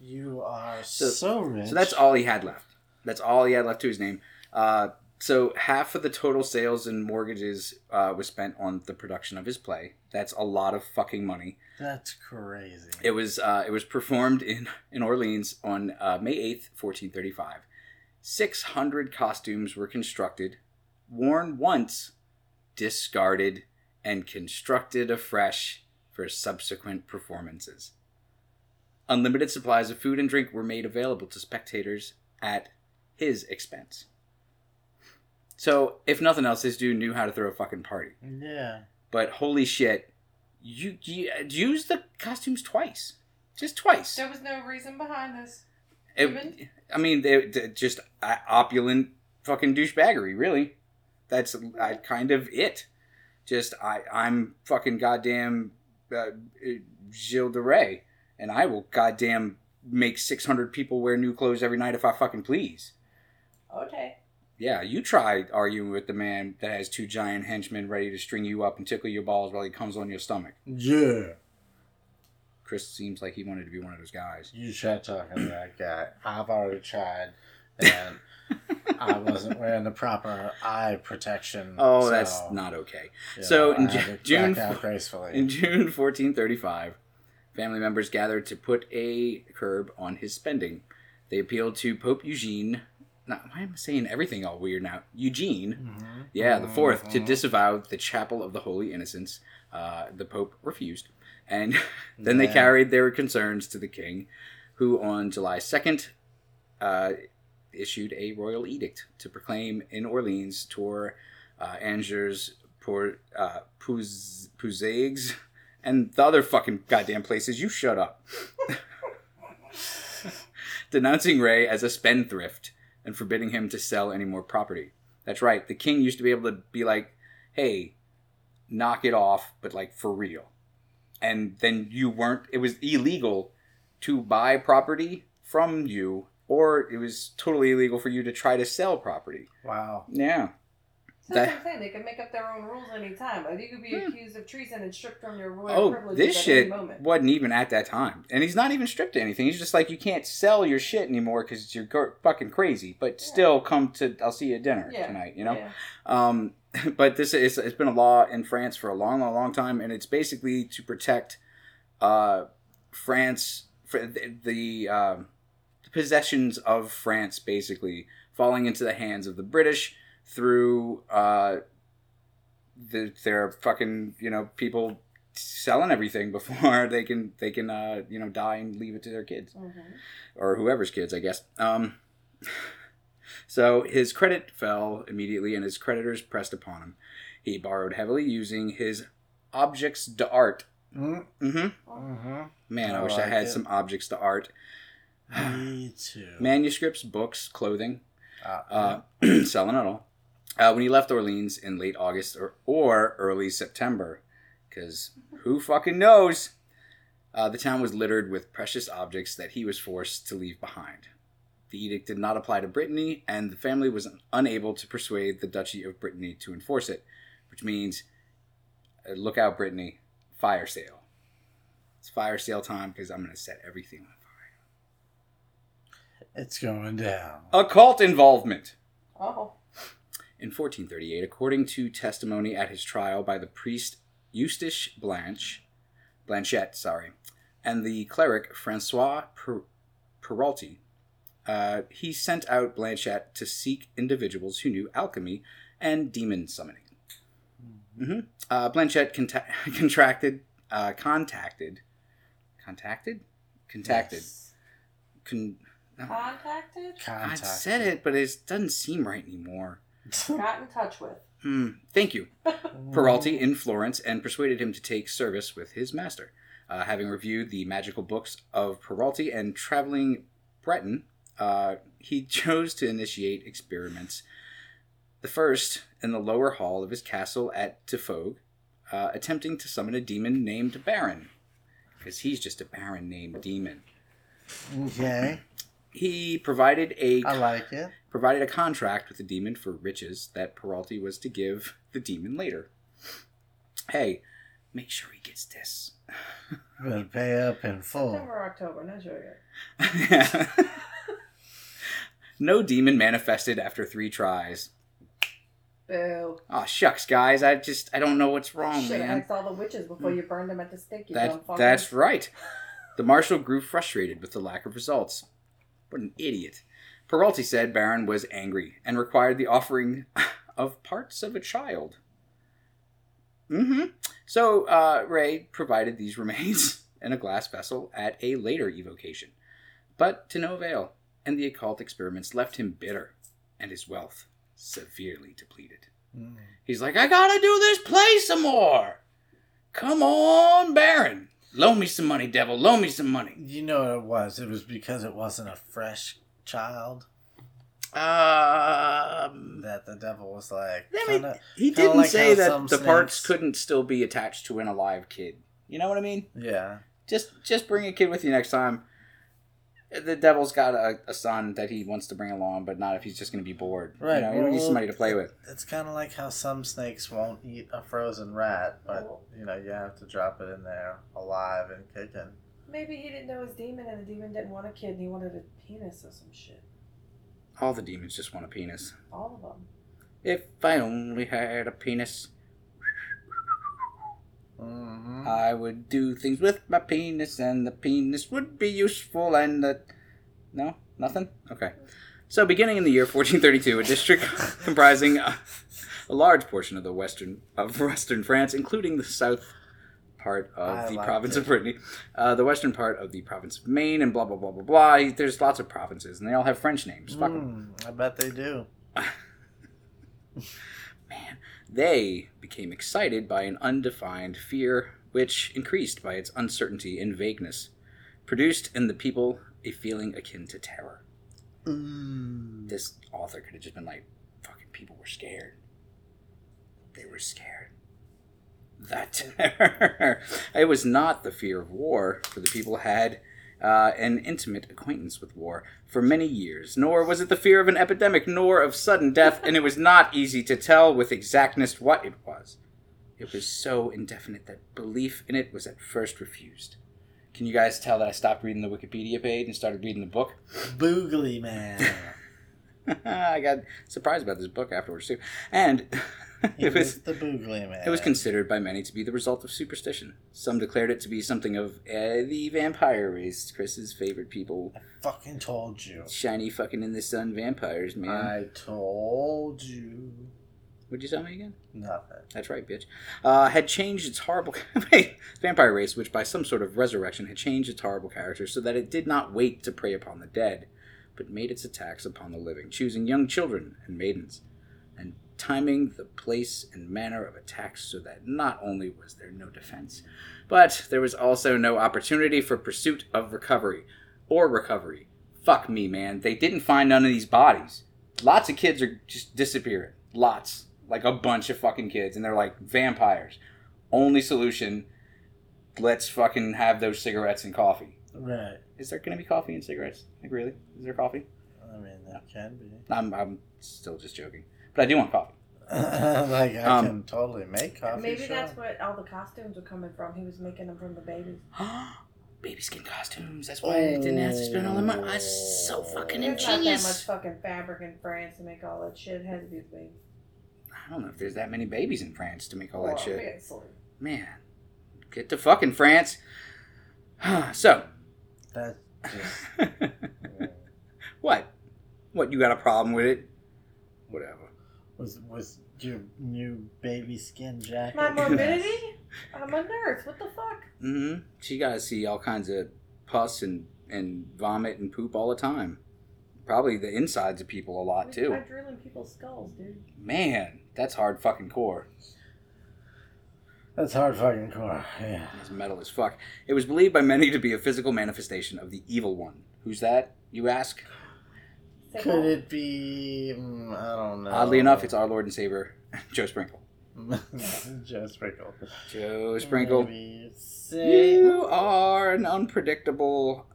S2: You are
S1: So-
S2: so, rich.
S1: So that's all he had left. That's all he had left to his name. Uh, so half of the total sales and mortgages uh, was spent on the production of his play. That's a lot of fucking money.
S2: That's crazy.
S1: It was uh, it was performed in in Orleans on uh, May eighth, fourteen thirty five. Six hundred costumes were constructed, worn once, discarded, and constructed afresh for subsequent performances. Unlimited supplies of food and drink were made available to spectators at his expense. So, if nothing else, this dude knew how to throw a fucking party.
S2: yeah.
S1: But holy shit, you, you use the costumes twice, just twice.
S3: There was no reason behind this.
S1: It- I mean, they, they just opulent fucking douchebaggery. Really, that's uh, kind of it. Just I, I'm fucking goddamn uh, Gilles de Rais, and I will goddamn make 600 people wear new clothes every night if I fucking please.
S3: Okay.
S1: Yeah, you try arguing with the man that has two giant henchmen ready to string you up and tickle your balls while he comes on your stomach.
S2: Yeah.
S1: Chris seems like he wanted to be one of those guys.
S2: You try talking to that guy. I've already tried, and (laughs) I wasn't wearing the proper eye protection.
S1: Oh,
S2: so,
S1: that's not okay. so
S2: know,
S1: in Ju-
S2: had to back
S1: June
S2: out gracefully.
S1: In June 1435, family members gathered to put a curb on his spending. They appealed to Pope Eugene. Not, why am I saying everything all weird now? Eugene,
S2: Mhm.
S1: yeah, the 4th to
S2: Mhm.
S1: disavow the Chapel of the Holy Innocents. Uh, the Pope refused. And (laughs) then they carried their concerns to the king, who on July 2nd uh, issued a royal edict to proclaim in Orleans, Tours, uh, Angers, Port, uh, and the other fucking goddamn places. You shut up. Denouncing Rais as a spendthrift and forbidding him to sell any more property. That's right. The king used to be able to be like, hey, knock it off, but like for real. And then you weren't, it was illegal to buy property from you, or it was totally illegal for you to try to sell property.
S2: Wow.
S1: Yeah.
S3: So that's
S1: That-
S3: what I'm saying. They can make up their own rules anytime. You could be
S1: Hmm.
S3: accused of treason and stripped from your royal
S1: Oh,
S3: privileges
S1: this
S3: at
S1: shit
S3: any moment.
S1: wasn't even at that time. And he's not even stripped to anything. He's just like, you can't sell your shit anymore because you're go- fucking crazy. But
S3: Yeah.
S1: still, come to, I'll see you at dinner
S3: Yeah.
S1: tonight, you know?
S3: Yeah.
S1: Um, (laughs) but this is it's been a law in France for a long, long, long time, and it's basically to protect uh, France for the the, the possessions of France, basically falling into the hands of the British through uh, the, their fucking you know people selling everything (laughs) before they can they can uh, you know die and leave it to their kids
S3: Mhm.
S1: or whoever's kids, I guess. Um, (laughs) so his credit fell immediately, and his creditors pressed upon him. He borrowed heavily, using his objects d'art.
S2: Mm,
S1: Mm-hmm.
S2: Mm-hmm.
S1: Man, I,
S2: I
S1: wish I had
S2: it.
S1: some objects d'art.
S2: Me too.
S1: Manuscripts, books, clothing,
S2: Uh,
S1: uh, (clears throat) selling it all. Uh, when he left Orleans in late August or, or early September, because who fucking knows? Uh, the town was littered with precious objects that he was forced to leave behind. The edict did not apply to Brittany, and the family was unable to persuade the Duchy of Brittany to enforce it, which means, uh, look out, Brittany, fire sale. It's fire sale time because I'm going to set everything on fire.
S2: It's going down.
S1: Occult involvement.
S3: Oh.
S1: In 1438, according to testimony at his trial by the priest Eustache Blanche, Blanchette, sorry, and the cleric Francois per- Peralty, uh, he sent out Blanchette to seek individuals who knew alchemy and demon summoning. hmm Uh, Blanchette conta- (laughs) contracted, uh, contacted, contacted, contacted,
S2: Yes.
S1: con-
S3: Contacted?
S1: I said it, but it doesn't seem right anymore. (laughs)
S3: Got in touch with.
S1: Hmm. Thank you. Peralty in Florence and persuaded him to take service with his master. Uh, having reviewed the magical books of Peralty and traveling Breton, uh, he (laughs) chose to initiate experiments. The first in the lower hall of his castle at Tiffauges, uh, attempting to summon a demon named Baron, because he's just a Baron named Demon.
S2: Okay.
S1: He provided a
S2: I like it.
S1: provided a contract with the demon for riches that Peralti was to give the demon later. Hey, make sure he gets this.
S2: I'm gonna pay up in full.
S3: September, October, not sure yet. (laughs)
S1: no demon manifested after three tries.
S3: Boo.
S1: Oh shucks, guys! I just I don't know what's wrong,
S3: Should have
S1: man.
S3: asked all the witches before you burned them at the stake, you
S1: That
S3: dumb fucker.
S1: that's right. The marshal grew frustrated with the lack of results. What an idiot! Peralty said Baron was angry and required the offering (laughs) of parts of a child. Mm-hmm. So uh, Rais provided these (laughs) remains in a glass vessel at a later evocation, but to no avail, and the occult experiments left him bitter and his wealth severely depleted.
S2: Mm.
S1: He's like, I gotta do this play some more. Come on, Baron. Loan me some money, devil. Loan me some money.
S2: You know what it was? It was because it wasn't a fresh child
S1: Um,
S2: that the devil was like.
S1: I mean,
S2: kinda-
S1: he didn't
S2: like
S1: say that the parts couldn't still be attached to an alive kid. You know what I mean?
S2: yeah.
S1: Just, just bring a kid with you next time. The devil's got a, a son that he wants to bring along, but not if he's just going to be bored.
S2: Right,
S1: You know, you need somebody to play with.
S2: It's kind of like how some snakes won't eat a frozen rat, but you know you have to drop it in there alive and kicking.
S3: Maybe he didn't know his demon and the demon didn't want a kid and he wanted a penis or some shit.
S1: All the demons just want a penis.
S3: All of them.
S1: If I only had a penis.
S2: Mm-hmm.
S1: I would do things with my penis, and the penis would be useful, and the. No? Nothing? Okay. So, beginning in the year 1432, a district (laughs) comprising a, a large portion of the western of western France, including the south part of
S2: I
S1: the province
S2: it.
S1: of Brittany, uh, the western part of the province of Maine, and blah blah blah blah blah. There's lots of provinces, and they all have French names.
S2: Mm, I bet they do. (laughs)
S1: Man, they became excited by an undefined fear, which increased by its uncertainty and vagueness, produced in the people a feeling akin to terror.
S2: Mm.
S1: This author could have just been like, fucking people were scared. They were scared. That (laughs) terror. it was not the fear of war, for the people had uh, an intimate acquaintance with war for many years, nor was it the fear of an epidemic, nor of sudden death, and it was not easy to tell with exactness what it was. It was so indefinite that belief in it was at first refused. Can you guys tell that I stopped reading the Wikipedia page and started reading the book?
S2: Boogly man. (laughs) (laughs)
S1: I got surprised about this book afterwards too, and (laughs) it was
S2: the boogly man.
S1: it was considered by many to be the result of superstition. Some declared it to be something of uh, the vampire race, Chris's favorite people,
S2: I fucking told you.
S1: shiny fucking in the sun vampires, man.
S2: I told you.
S1: Would you tell me again?
S2: Nothing.
S1: That's right, bitch. Uh, had changed its horrible (laughs) vampire race, which by some sort of resurrection had changed its horrible character so that it did not wait to prey upon the dead, but made its attacks upon the living, choosing young children and maidens, and timing the place and manner of attacks so that not only was there no defense, but there was also no opportunity for pursuit of recovery or recovery. Fuck me, man. They didn't find none of these bodies. Lots of kids are just disappearing. Lots. Like a bunch of fucking kids. And they're like vampires. Only solution. Let's fucking have those cigarettes and coffee.
S2: Right.
S1: Is there gonna be coffee and cigarettes? Like really? Is there coffee?
S2: I mean, that can be.
S1: I'm I'm still just joking, but I do want coffee. (laughs)
S2: like, I
S1: Um,
S2: can totally make coffee.
S3: Maybe
S2: sure.
S3: that's what all the costumes were coming from. He was making them from the babies. (gasps)
S1: Baby skin costumes. That's why I didn't have to spend all the money. That's so fucking
S3: There's not that much
S1: ingenious.
S3: fucking fabric in France to make all that shit. It has to be big.
S1: I don't know if there's that many babies in France to make all that shit.
S3: Obviously.
S1: Man, get to fucking France. (sighs) so,
S2: That just. (laughs)
S1: what? What? You got a problem with it? Whatever.
S2: was was your new baby skin jacket?
S3: My (laughs) morbidity? I'm a nurse. What the fuck?
S1: Mm hmm She got to see all kinds of pus and and vomit and poop all the time. Probably the insides of people a lot too.
S3: I drill in people's skulls, dude.
S1: Man, that's hard fucking core.
S2: That's hard fucking core. Yeah.
S1: It's metal as fuck. It was believed by many to be a physical manifestation of the evil one. Who's that? You ask.
S2: Could it be? mm, I don't know.
S1: Oddly enough, it's our Lord and Savior, (laughs) Joe Sprinkle. (laughs)
S2: Joe Sprinkle.
S1: Joe Sprinkle.
S2: Maybe say.
S1: You are an unpredictable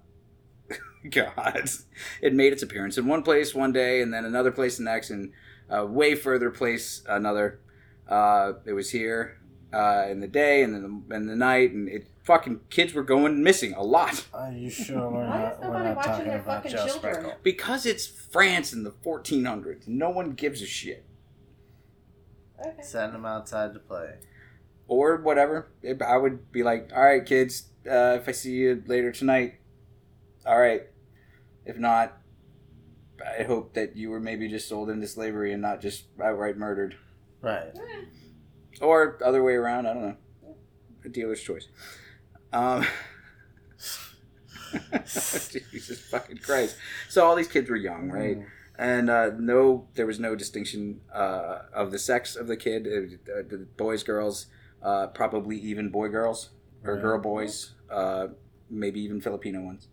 S1: (laughs) god. It made its appearance in one place one day, and then another place the next, and a way further place another. Uh, it was here uh, in the day, and then the, in the night, and it fucking kids were going missing a lot (laughs)
S2: Are you sure we're
S3: Why
S2: not,
S3: is
S2: we're
S3: nobody
S2: not
S3: watching
S2: talking
S3: their
S2: about
S3: fucking
S2: Joe
S3: children?
S2: Sprinkle?
S1: because it's France in the 1400s. No one gives a shit.
S3: Okay.
S2: Send them outside to play.
S1: or whatever. If- I would be like, all right, kids, uh, if I see you later tonight, all right. If not, I hope that you were maybe just sold into slavery and not just outright murdered.
S2: Right.
S3: Eh,
S1: Or other way around, I don't know. A dealer's choice. Um, (laughs) Jesus fucking Christ. So all these kids were young, right? and uh, no, there was no distinction uh, of the sex of the kid, uh, the boys, girls, uh, probably even boy girls or
S2: Right.
S1: girl boys, uh, maybe even Filipino ones.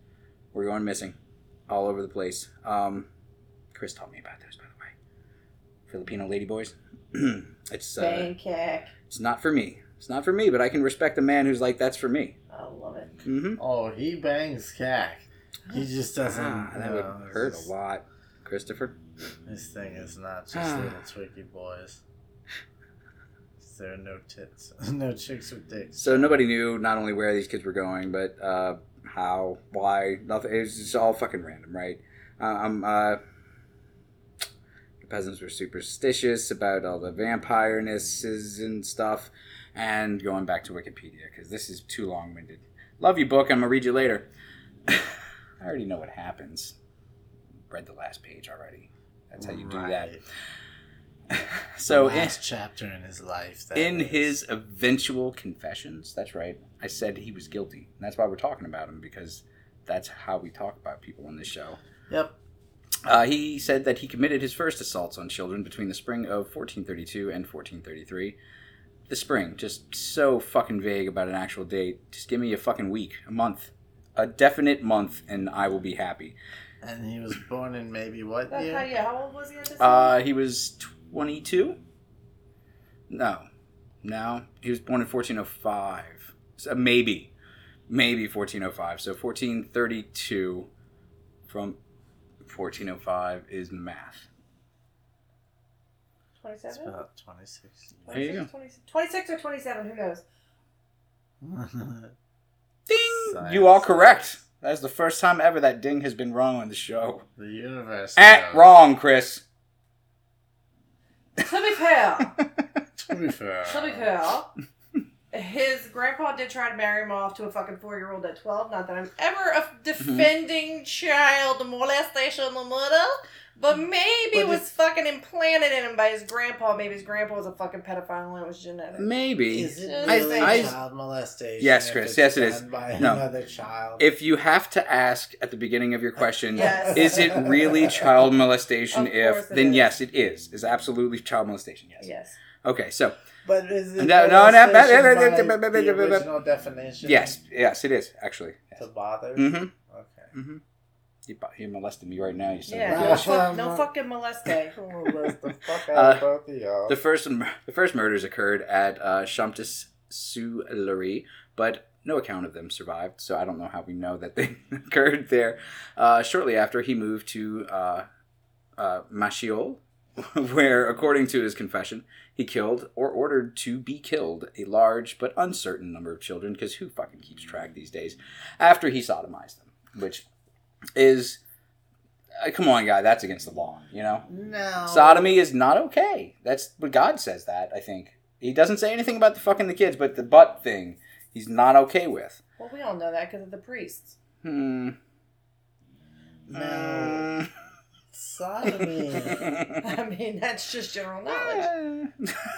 S1: Were going missing all over the place. Um, Chris taught me about those, by the way. Filipino lady boys. (clears throat) it's uh,
S3: Bangkok.
S1: it's not for me. It's not for me, but I can respect a man who's like, that's for me.
S3: I love it.
S1: Mm-hmm.
S2: Oh, he bangs cack. He just doesn't.
S1: Ah, that
S2: you
S1: would
S2: know, it's
S1: hurt
S2: just-
S1: a lot, Christopher.
S2: This thing is not just
S1: Ah.
S2: little tricky boys. There are no tits, (laughs) no chicks with dicks.
S1: So nobody knew not only where these kids were going, but uh, how, why, nothing. It was just all fucking random, right? Uh, um, uh, the peasants were superstitious about all the vampirenesses and stuff. And going back to Wikipedia, because this is too long winded. Love you, book. I'm going to read you later. (laughs) I already know what happens. Read the last page already. That's how you do that. (laughs) So,
S2: the
S1: in,
S2: last chapter in his life. that
S1: in
S2: is.
S1: his eventual confessions, that's right, I said he was guilty. And that's why we're talking about him, because that's how we talk about people on this show.
S2: Yep.
S1: Uh, he said that he committed his first assaults on children between the spring of 1432 and 1433. The spring, just so fucking vague about an actual date. Just give me a fucking week, a month, a definite month, and I will be happy.
S2: And he was born in maybe what
S3: That's how,
S2: year?
S3: yeah, how old was he at this
S1: Uh,
S3: time?
S1: he was 22? No. No. He was born in 1405. So maybe. Maybe 1405. So 1432 from 1405 is math.
S2: It's about 26
S1: There you go.
S3: 26, 26 or 27, who knows? (laughs)
S1: Ding!
S2: Science.
S1: You are correct. That is the first time ever that ding has been wrong on the show.
S2: the universe.
S1: Eh,
S2: knows.
S1: wrong, Chris.
S3: To be fair, (laughs)
S2: To be fair.
S3: to be fair, his grandpa did try to marry him off to a fucking four year old at 12. Not that I'm ever a mm-hmm. defending child molestation or murder, but maybe it was
S2: if-
S3: fucking implanted in him by his grandpa. Maybe his grandpa was a fucking pedophile and it was genetic.
S1: Maybe.
S2: Is it
S3: I-
S2: really
S1: I-
S2: child molestation?
S1: Yes, Chris,
S2: it's
S1: yes, it is.
S2: By
S1: No.
S2: another child.
S1: If you have to ask at the beginning of your question, (laughs)
S3: Yes.
S1: is it really child molestation?
S3: Of
S1: if
S3: it
S1: then
S3: is.
S1: yes, it is. Is absolutely child molestation. Yes.
S3: Yes.
S1: Okay, so
S2: but is it
S1: No, no, no,
S2: molestation
S1: no,
S2: by
S1: no,
S2: the
S1: no, no, no,
S2: original definition?
S1: yes, yes, it is actually.
S2: To bother.
S1: Mm-hmm.
S2: Okay.
S1: Mm-hmm. You, you molested me right now. You said
S3: Yeah.
S2: Right.
S3: No, fuck, (laughs) no fucking moleste. (laughs)
S2: Molest the fuck out
S1: Uh,
S2: of y'all.
S1: The first the first murders occurred at uh, Shumtus Sillery, but no account of them survived, so I don't know how we know that they (laughs) occurred there. Uh, shortly after, he moved to uh, uh, Machiol, (laughs) where, according to his confession, he killed or ordered to be killed a large but uncertain number of children, because who fucking keeps track these days, after he sodomized them, which is. Uh, come on, guy, that's against the law, you know?
S2: No.
S1: Sodomy is not okay. That's what God says that, I think. He doesn't say anything about the fucking the kids, but the butt thing, he's not okay with.
S3: Well, we all know that because of the priests.
S1: Hmm.
S2: No. (laughs) Sodomy. (laughs)
S3: I mean, that's just general knowledge.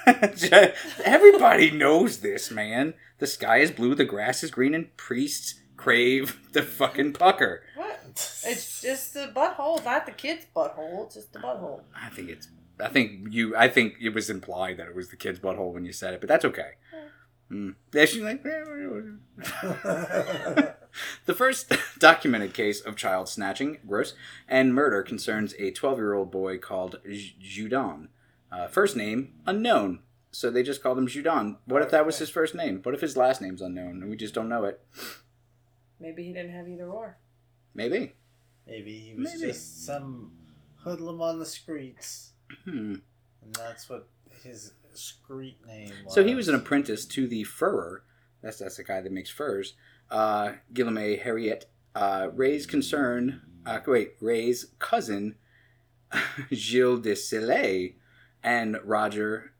S3: (laughs)
S1: Everybody knows this, man. The sky is blue, the grass is green, and priests crave the fucking pucker.
S3: What? It's just the butthole, not the kid's butthole. It's just the butthole.
S1: I think it's. I think you. I think it was implied that it was the kid's butthole when you said it, but that's okay. Mm. Yeah, she's like. (laughs) The first (laughs) documented case of child snatching, gross, and murder concerns a 12 year old boy called J- Judon. Uh, first name, unknown. So they just called him Judon. What if that was his first name? What if his last name's unknown and we just don't know it?
S3: Maybe he didn't have either or.
S1: Maybe.
S2: Maybe he was
S1: Maybe.
S2: just some hoodlum on the streets,
S1: Hmm.
S2: and that's what his street name was.
S1: So he was an apprentice to the furrer. That's that's the guy that makes furs. Uh, Guillaume Harriet. Uh, Rais's concern. Uh, wait, Rais's cousin, (laughs) Gilles de Sillé, and Roger.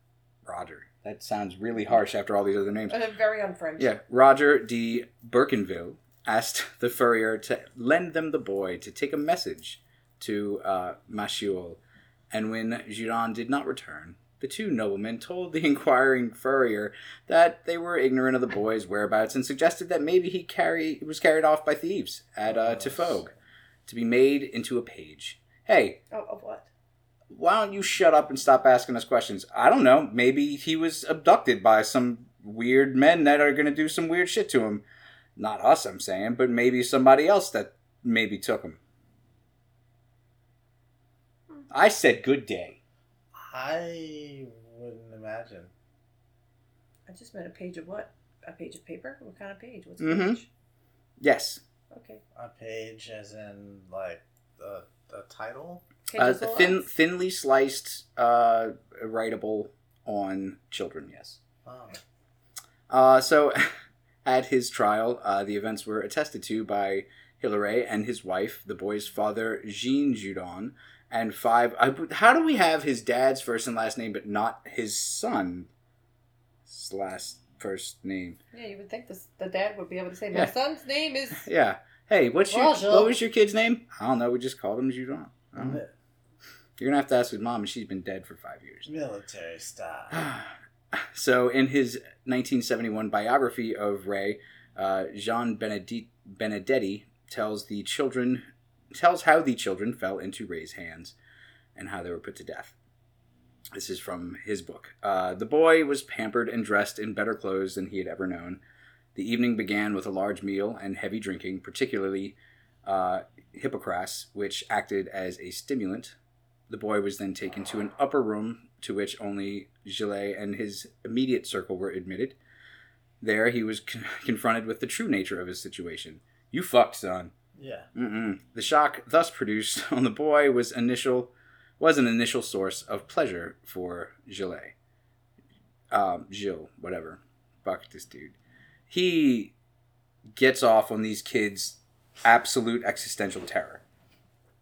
S1: Roger. That sounds really harsh after all these other names.
S3: Uh, very unfriendly.
S1: Yeah, Roger de Birkenville asked (laughs) the furrier to lend them the boy to take a message to uh, Machiol, and when Giron did not return, the two noblemen told the (laughs) inquiring furrier that they were ignorant of the boy's whereabouts and suggested that maybe he carry was carried off by thieves at uh, Tiffauges to be made into a page. Hey,
S3: Oh, of what?
S1: why don't you shut up and stop asking us questions? I don't know. Maybe he was abducted by some weird men that are going to do some weird shit to him. Not us, I'm saying, but maybe somebody else that maybe took him. I said good day.
S2: I wouldn't imagine.
S3: I just meant a page of what? A page of paper? What kind of page? What's a
S1: Mhm.
S3: page?
S1: Yes.
S3: Okay.
S2: A page, as in like the the title.
S1: Uh,
S3: Pages of
S1: thin,
S3: lots.
S1: thinly sliced, uh, writable on children, yes.
S2: Oh,
S1: Uh, so, (laughs) at his trial, uh, the events were attested to by Hilary and his wife, the boy's father, Jean Judon, and five. I, how do we have his dad's first and last name, but not his son's last first name?
S3: Yeah, you would think this, the dad would be able to say, my
S1: Yeah.
S3: son's name is. (laughs)
S1: Yeah. Hey, what's your
S3: Bonjour.
S1: what was your kid's name? I don't know. We just called him Judon. I don't know.
S2: mi-
S1: You're gonna have to ask his mom, and she's been dead for five years. (sighs)
S2: military style. (sighs)
S1: so, in his 1971 biography of Rais, uh, Jean Benedi- Benedetti tells the children tells how the children fell into Rais's hands and how they were put to death. This is from his book. Uh, the boy was pampered and dressed in better clothes than he had ever known. The evening began with a large meal and heavy drinking, particularly uh, hippocras, which acted as a stimulant. The boy was then taken to an upper room to which only Gillet and his immediate circle were admitted. There, he was con- confronted with the true nature of his situation. You fucked, son.
S2: Yeah.
S1: Mm-mm. The shock thus produced (laughs) on the boy was initial was an initial source of pleasure for Gillet. Um, Gilles, whatever. Fuck this dude. He gets off on these kids' absolute existential terror.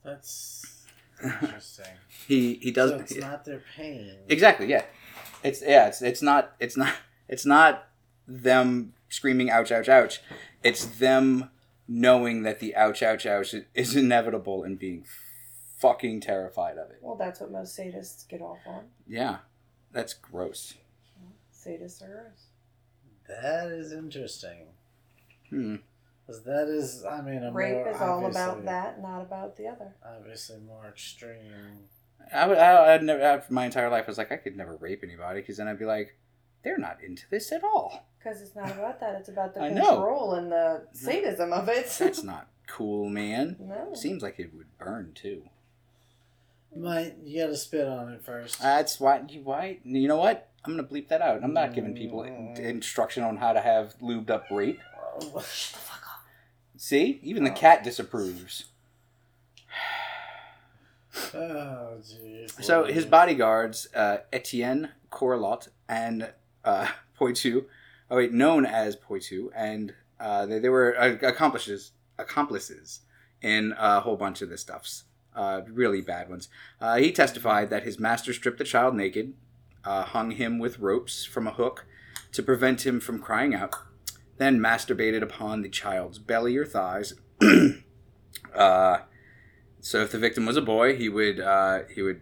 S2: That's (laughs) interesting.
S1: He he does
S2: so it's not their pain.
S1: Exactly. Yeah. It's yeah. It's it's not it's not it's not them screaming ouch ouch ouch. It's them knowing that the ouch ouch ouch is inevitable and being fucking terrified of it.
S3: Well, that's what most sadists get off on.
S1: Yeah. That's gross.
S3: Sadists are gross.
S2: That is interesting.
S1: Hmm.
S2: Because that is, I mean, a
S3: Rape
S2: more
S3: is all about that, not about the other.
S2: Obviously, more extreme.
S1: I would I, I'd never I, my entire life I was like I could never rape anybody because then I'd be like they're not into this at all.
S3: Because it's not about that. It's about the
S1: I know.
S3: control and the sadism of it.
S1: That's (laughs) not cool, man.
S3: no.
S1: Seems like it would burn too.
S2: Might you gotta spit on it first.
S1: That's why you why you know what? I'm gonna bleep that out. I'm not giving people in- instruction on how to have lubed up rape.
S3: Shut the fuck up.
S1: See, even the cat disapproves. (sighs)
S2: Oh, jeez.
S1: So his bodyguards, uh, Etienne Corlot and uh, (laughs) Poitou, oh wait, known as Poitou, and uh, they, they were uh, accomplices accomplices in a whole bunch of the stuffs, uh, really bad ones. Uh, he testified that his master stripped the child naked, uh, hung him with ropes from a hook to prevent him from crying out, then masturbated upon the child's belly or thighs. (clears throat) uh, so if the victim was a boy, he would he would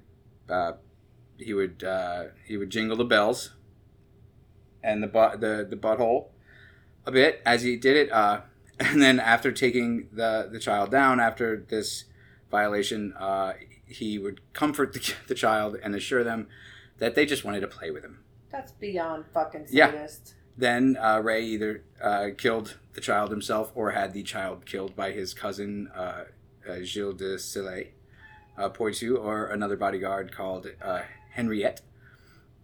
S1: he would he would jingle the bells and the butt the the butthole a bit as he did it. Uh, (laughs) and then after taking the the child down after this violation, uh, he would comfort the, (laughs) the child and assure them that they just wanted to play with him.
S3: That's beyond fucking sadist. Yeah.
S1: Then uh, Rais either uh, killed the child himself or had the child killed by his cousin uh, uh, Gilles de Sillé, uh, Poitou, or another bodyguard called uh, Henriette.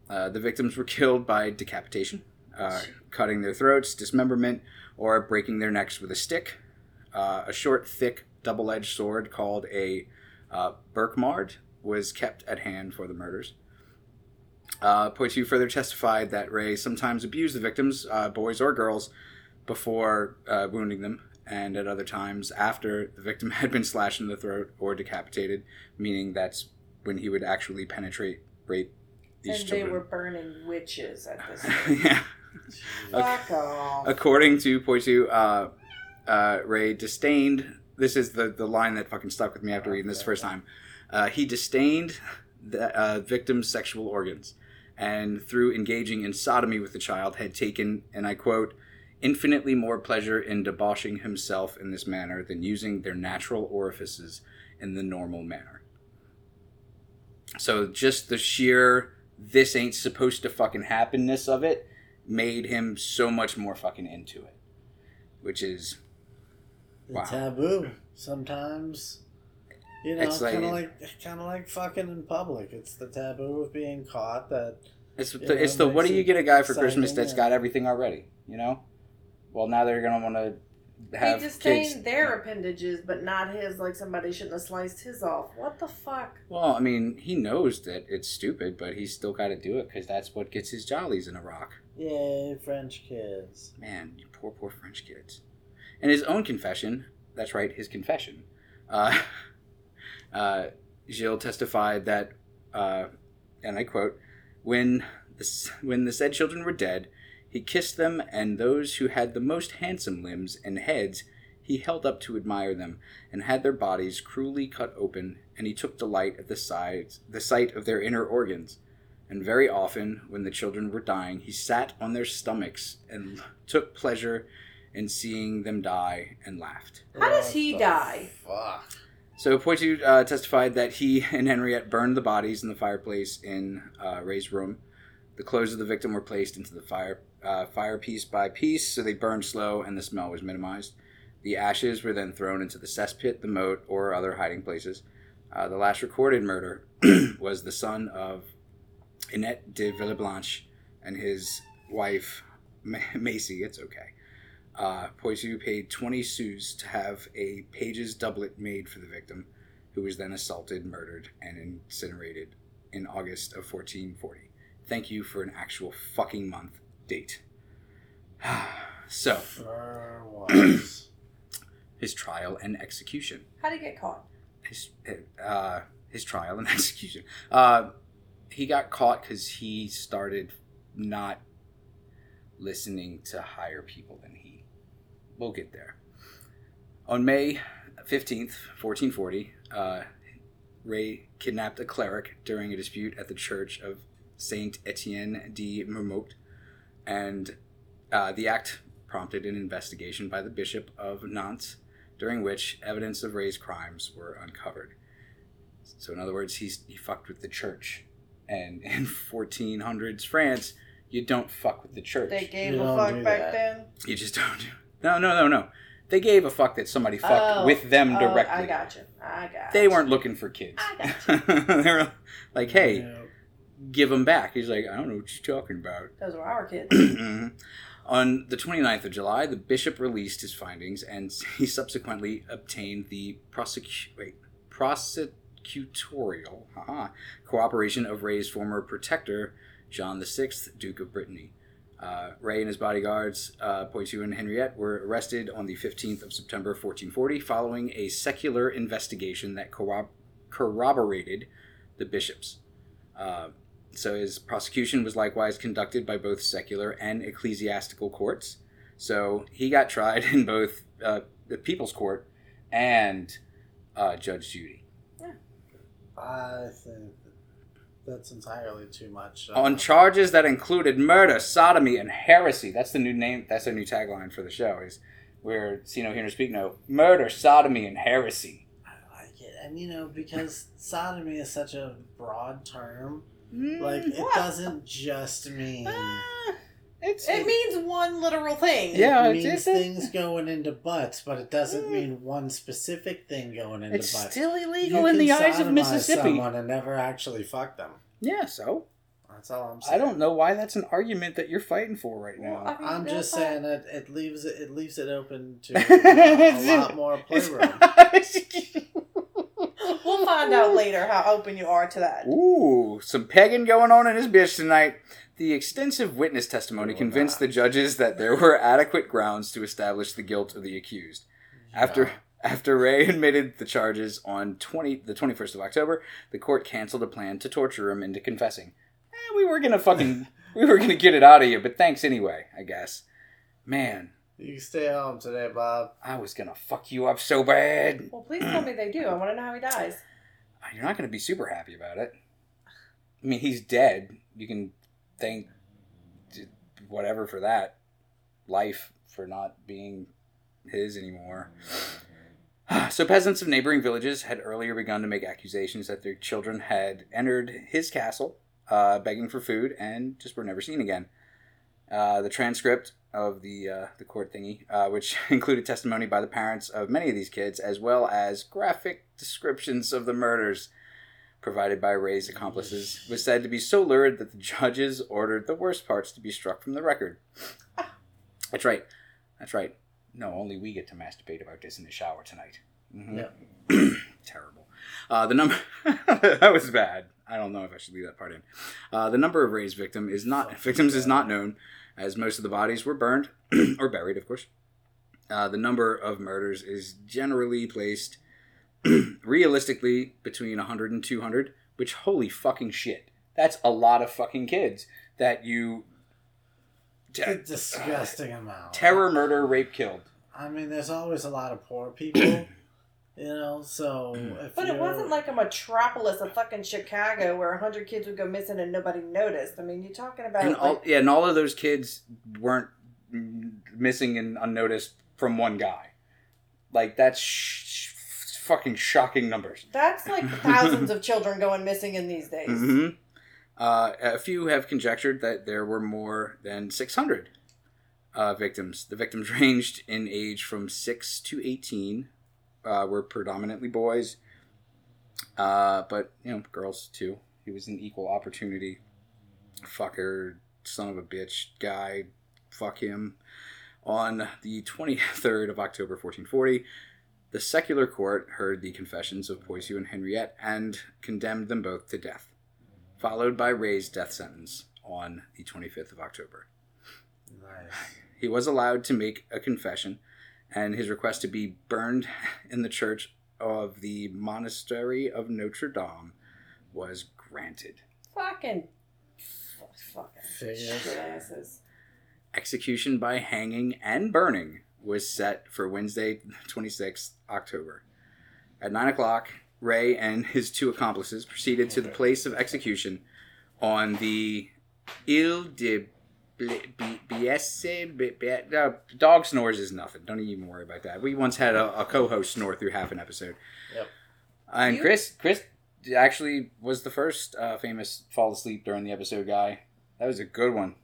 S1: Uh, the victims were (laughs) killed by decapitation, uh, cutting their throats, dismemberment, or breaking their necks with a stick. Uh, a short, thick, double edged sword called a uh, was kept at hand for the murders. Uh, Poitou further testified that Rais sometimes abused the victims, uh, boys or girls, before uh, wounding them, and at other times after the victim (laughs) had been slashed in the throat or decapitated, meaning that's when he would actually penetrate, rape these
S3: and
S1: children.
S3: they were burning witches at this (laughs) point.
S1: yeah.
S3: Fuck off.
S1: According to Poitou, uh, uh, Rais disdained. This is the, the line that fucking stuck with me after reading this the first time. Uh, he disdained the uh, victim's sexual organs, and through engaging in sodomy with the child, had taken, and I quote, infinitely more pleasure in debauching himself in this manner than using their natural orifices in the normal manner. So just the sheer this ain't supposed to fucking happenness of it made him so much more fucking into it. Which is Wow.
S2: taboo. Sometimes, you know,
S1: It's
S2: kind of like kind of like fucking in public. It's the taboo of being caught. That
S1: it's the, it's the what do you get a guy for Christmas that's got everything already, you know? Well, now they're gonna want to have
S3: he disdained
S1: kids.
S3: their appendages, but not his. Like somebody shouldn't have sliced his off. What the fuck?
S1: Well, I mean, he knows that it's stupid, but he's still got to do it because that's what gets his jollies in a rock.
S2: yay, French kids.
S1: Man, you poor, poor French kids. In his own confession, that's right, his confession, uh, (laughs) uh, Gilles testified that, uh, and I quote, when the, when the said children were dead, he kissed them, and those who had the most handsome limbs and heads he held up to admire them, and had their bodies cruelly cut open, and he took delight at the sides, the sight of their inner organs. And very often, when the children were dying, he sat on their stomachs and took pleasure in seeing them die and laughed.
S3: How does he
S2: the
S3: die?
S2: Fuck.
S1: So Poitou uh, testified that he (laughs) and Henriette burned the bodies in the fireplace in uh, Rais's room. The clothes of the victim were placed into the fire uh, fire piece by piece, so they burned slow and the smell was minimized. The ashes were then thrown into the cesspit, the moat, or other hiding places. Uh, the last recorded murder (clears throat) was the son of Annette de Villeblanche and his wife Ma- Macy. It's okay. Uh, paid 20 sous to have a page's doublet made for the victim, who was then assaulted, murdered, and incinerated in August of 1440. Thank you for an actual fucking month date. (sighs) so,
S2: For (clears throat) once.
S1: his trial and execution.
S3: How did he get caught?
S1: His, uh, his trial and (laughs) execution. Uh, he got caught because he started not listening to higher people than he. We'll get there. On May 15th, 1440, uh, Rais kidnapped a cleric during a dispute at the church of Saint Etienne de Mermout, and uh, the act prompted an investigation by the Bishop of Nantes, during which evidence of Rais's crimes were uncovered. So, in other words, he's, he fucked with the church. And (laughs) in 1400s France, you don't fuck with the church.
S3: They gave
S2: You
S3: a fuck back
S2: that.
S3: then.
S1: You just don't. No, no, no, no. They gave a fuck that somebody fucked
S3: Oh,
S1: with them
S3: oh,
S1: directly.
S3: I got you. I got.
S1: They weren't looking for kids.
S3: I (laughs)
S1: they were like, hey,
S2: Yeah.
S1: Give them back. He's like, I don't know what you're talking about.
S3: Those were our kids. (clears throat)
S1: On the 29th of July, the bishop released his findings, and (laughs) he subsequently obtained the prosecu- wait, prosecutorial haha, cooperation of Rais's former protector, John VI, Duke of Brittany. Uh, Rais and his bodyguards, uh, Poitou and Henriette, were arrested on the 15th of September 1440 following a secular investigation that corrob- corroborated the bishops. Uh, so his prosecution was likewise conducted by both secular and ecclesiastical courts. So he got tried (laughs) in both uh, the People's Court and uh, Judge Judy
S2: I think that's entirely too much.
S1: on charges that included murder, sodomy, and heresy. That's the new name. That's a new tagline for the show. Is where see no, hear no, speak no. Murder, sodomy, and heresy.
S2: I like it, and you know because sodomy is such a broad term. Like it
S3: What?
S2: doesn't just mean.
S1: Ah, it's
S3: It means one literal thing.
S1: Yeah,
S2: it
S1: it's-
S2: means
S1: it's-
S2: things going into butts, but it doesn't
S1: Mm.
S2: mean one specific thing going into
S1: it's
S2: butts.
S1: still
S2: You
S1: illegal in the eyes of
S2: sodomize
S1: Mississippi.
S2: Someone and never actually fuck them.
S1: Yeah, so
S2: That's all I'm saying.
S1: I don't know why that's an argument that you're fighting for right
S3: Well,
S1: now.
S3: I mean,
S2: I'm just
S3: fine.
S2: saying that it leaves it it leaves it open to uh, (laughs) a lot more (laughs) playroom. (laughs) (laughs)
S3: We'll find out later how open you are to that.
S1: Ooh, some pegging going on in his bitch tonight. The extensive witness testimony
S2: Oh,
S1: convinced
S2: nah.
S1: the judges that there were adequate grounds to establish the guilt of the accused. After after Rais (laughs) admitted the charges on 20 the 21st of October, the court canceled a plan to torture him into confessing. Eh, we were going to fucking we were going to get it out of you, but thanks anyway, I guess. Man,
S2: You can stay home today, Bob.
S1: I was going to fuck you up so bad.
S3: Well, please tell me they do. I want to know how he dies. (sighs)
S1: You're not going to be super happy about it. I mean, he's dead. You can thank whatever for that. Life for not being his anymore. (sighs) So, peasants of neighboring villages had earlier begun to make accusations that their children had entered his castle, uh, begging for food, and just were never seen again. Uh, the transcript of the uh, the court thingy, uh, which (laughs) included testimony by the parents of many of these kids, as well as graphic descriptions of the murders provided by Rais's accomplices, was said to be so lurid that the judges ordered the worst parts to be struck from the record. (laughs) That's right. That's right. No, only we get to masturbate about this in the shower tonight. Mhm. (clears throat) Terrible. Uh, the number (laughs) that was bad. I don't know if I should leave that part in. Uh, the number of Rais's victim is not victims is not known, as most of the bodies were burned (clears throat) or buried, of course. Uh, the number of murders is generally placed (clears throat) realistically between 100 and 200, which holy fucking shit. That's a lot of fucking kids that you
S2: a disgusting amount.
S1: terror, murder, rape, killed.
S2: I mean, there's always a lot of poor people, (clears throat) you know. So, if
S3: But it
S2: you're-
S3: wasn't like a metropolis of fucking Chicago where 100 kids would go missing and nobody noticed. I mean, you're talking about.
S1: And all,
S3: like-
S1: yeah, and all of those kids weren't mm, missing and unnoticed from one guy. Like that's sh- sh- fucking shocking numbers.
S3: that's like (laughs) thousands of children going missing in these days.
S1: hmm Uh, a few have conjectured that there were more than 600 uh, victims. The victims (laughs) ranged in age from 6 to 18, uh, were predominantly boys, uh, but, you know, girls too. He was an equal opportunity fucker, son of a bitch guy. Fuck him. On the 23rd of October 1440, the secular court heard the confessions of Poitou and Henriette and condemned them both to death followed by Rais's death sentence on the 25th of October.
S2: Nice.
S1: He was allowed to make a confession, and his request to be burned (laughs) in the church of the monastery of Notre Dame was granted.
S3: Fucking. Fucking shit asses.
S1: Execution by hanging and burning was set for Wednesday, 26th October. At 9 o'clock, Rais and his two accomplices proceeded to the place of execution on the Ile de Biesse. B- B- uh, Dog snores is nothing. Don't even worry about that. We once had a, a co-host snore through half an episode.
S2: Yep.
S1: And
S3: You-
S1: Chris, Chris actually was the first uh, famous fall asleep during the episode guy. That was a good one.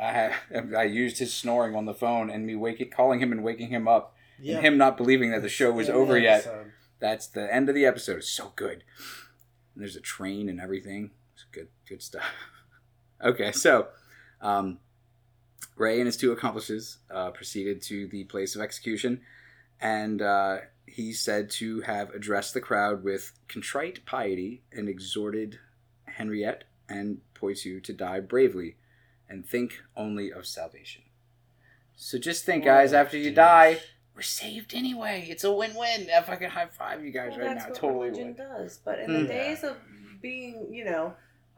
S1: I had, (laughs) I used his snoring on the phone and me waking, calling him and waking him up,
S2: Yeah.
S1: and him not believing that the show was
S2: In the
S1: over yet.
S2: episode.
S1: That's the end of the episode. It's so good. And there's a train and everything. It's good, good stuff. (laughs) okay, so um, Rais and his two accomplices uh, proceeded to the place of execution, and uh, he's said to have addressed the crowd with contrite piety and exhorted Henriette and Poitou to die bravely and think only of salvation. So just think, guys,
S2: Oh,
S1: after you die, we're saved anyway. It's a win-win. If I can high five you guys
S3: Well,
S1: right
S3: that's
S1: now,
S3: what
S1: totally
S3: religion
S1: would.
S3: does. But in
S1: Mm.
S3: the days of being, you know,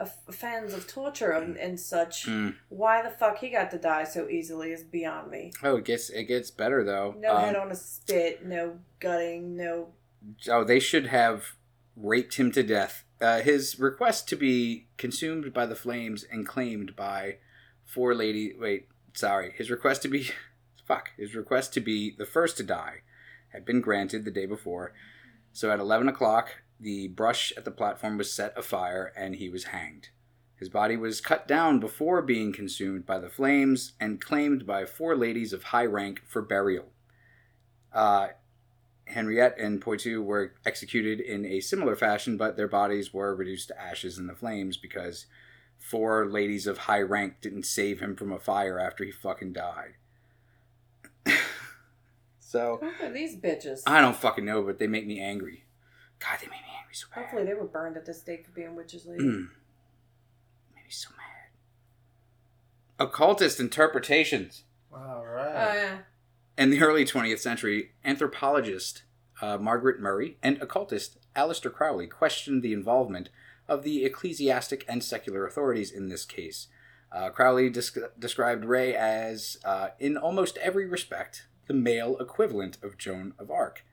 S3: fans of torture and, and such,
S1: Mm.
S3: why the fuck he got to die so easily is beyond me.
S1: Oh, it gets it gets better though.
S3: No
S1: Um,
S3: head on a spit, no gutting, no.
S1: oh, they should have raped him to death. Uh, his request to be consumed by the flames and claimed by four lady. Wait, sorry. His request to be, (laughs) fuck. His request to be the first to die had been granted the day before. So at eleven o'clock, the brush at the platform was set afire and he was hanged. His body was cut down before being consumed by the flames and claimed by four ladies of high rank for burial. Uh, Henriet and Poitou were executed in a similar fashion, but their bodies were reduced to ashes in the flames because four ladies of high rank didn't save him from a fire after he fucking died. (laughs) so,
S3: Who are these bitches?
S1: I don't fucking know, but they make me angry. God, they make me angry so bad.
S3: Hopefully they were burned at the stake for being witches later.
S1: Mm. Made me so mad. Occultist interpretations.
S2: All
S3: Oh
S2: right.
S3: yeah.
S1: In the early 20th century, anthropologist uh, Margaret Murray and occultist Aleister Crowley questioned the involvement of the ecclesiastic and secular authorities in this case. Uh, Crowley desc- described Rais as, uh, in almost every respect, the male equivalent of Joan of Arc,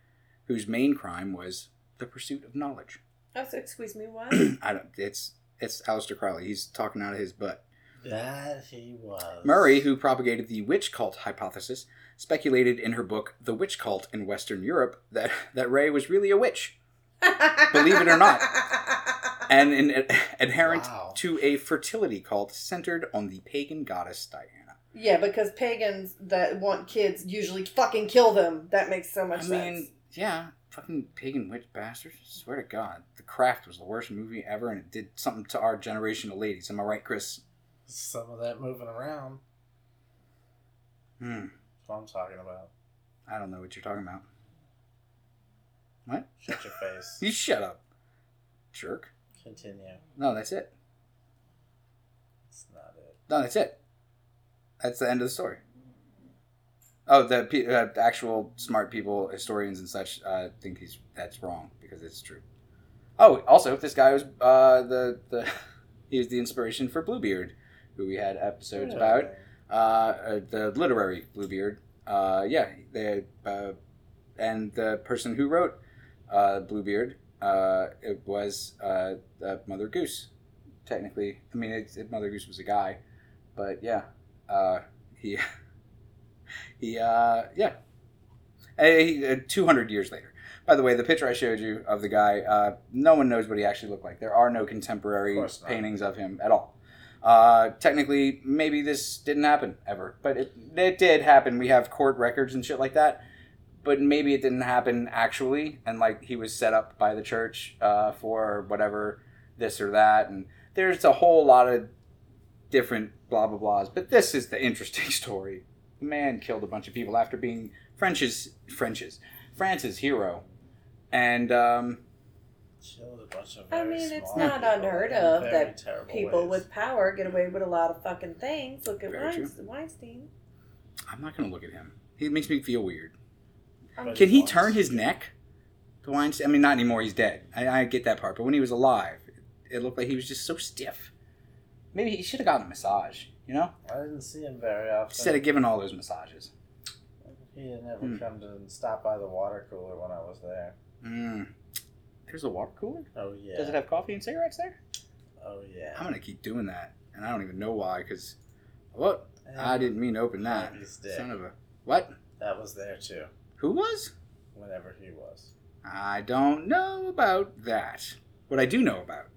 S1: whose main crime was the pursuit of knowledge.
S3: Oh, so excuse me, what? (clears throat)
S1: I don't. It's it's Aleister Crowley. He's talking out of his butt.
S2: That he was.
S1: Murray, who propagated the witch cult hypothesis, speculated in her book *The Witch Cult in Western Europe* that that Rais was really a witch Believe it or not. (laughs) and an ad- adherent
S2: Wow.
S1: to a fertility cult centered on the pagan goddess Diana.
S3: Yeah, because pagans that want kids usually fucking kill them. That makes so much
S1: I
S3: sense.
S1: mean, yeah, fucking pagan witch bastards. swear to God, The Craft was the worst movie ever, and it did something to our generation of ladies. Am I right, Chris?
S2: Some of that moving around.
S1: Hmm.
S2: That's what I'm talking about.
S1: I don't know what you're talking about. What?
S2: Shut your face. (laughs)
S1: You shut up, jerk.
S2: Continue.
S1: No, that's it.
S2: That's not it.
S1: No, that's it. That's the end of the story. Oh, the pe- uh, actual smart people, historians and such, uh, think he's that's wrong because it's true. Oh, also, this guy was uh, the the (laughs) he was the inspiration for Bluebeard, who we had episodes about. Uh, uh, the literary Bluebeard. Uh, yeah, they uh, and the person who wrote uh, Bluebeard, uh, it was uh, uh, Mother Goose. Technically, I mean, it's, it, Mother Goose was a guy, but yeah, uh, he (laughs) he uh, yeah. Uh, Two hundred years later. By the way, the picture I showed you of the guy, uh, no one knows what he actually looked like. There are no contemporary
S2: Of course not.
S1: paintings of him at all. Uh, technically, maybe this didn't happen ever, but it, it did happen. We have court records and shit like that, but maybe it didn't happen actually, and like he was set up by the church uh, for whatever this or that, and there's a whole lot of different blah blah blahs. But this is the interesting (laughs) story. The man killed a bunch of people after being French's French's France's hero, and um,
S2: Killed a bunch of
S3: I mean, it's
S2: small
S3: not unheard of that People
S2: ways.
S3: with power get away with a lot of fucking things. Look at
S1: Very true.
S3: Weinstein. Weinstein.
S1: I'm not gonna look at him. He makes me feel weird.
S3: Um,
S1: Can he
S2: wants
S1: turn his neck? The Weinstein. I mean, not anymore. He's dead. I, I get that part. But when he was alive, it looked like he was just so stiff. Maybe he should have gotten a massage. You know,
S2: I didn't see him very often.
S1: instead of giving all those massages.
S2: he didn't ever
S1: Hmm.
S2: come to stop by the water cooler when I was there.
S1: Mm. There's a water cooler.
S2: Oh yeah.
S1: Does it have coffee and cigarettes there?
S2: Oh yeah.
S1: I'm gonna keep doing that, and I don't even know why. Cause what?
S2: And
S1: I didn't mean to open that.
S2: Dick.
S1: Son of a what?
S2: That was there too.
S1: Who was?
S2: Whenever he was.
S1: I don't know about that. What I do know about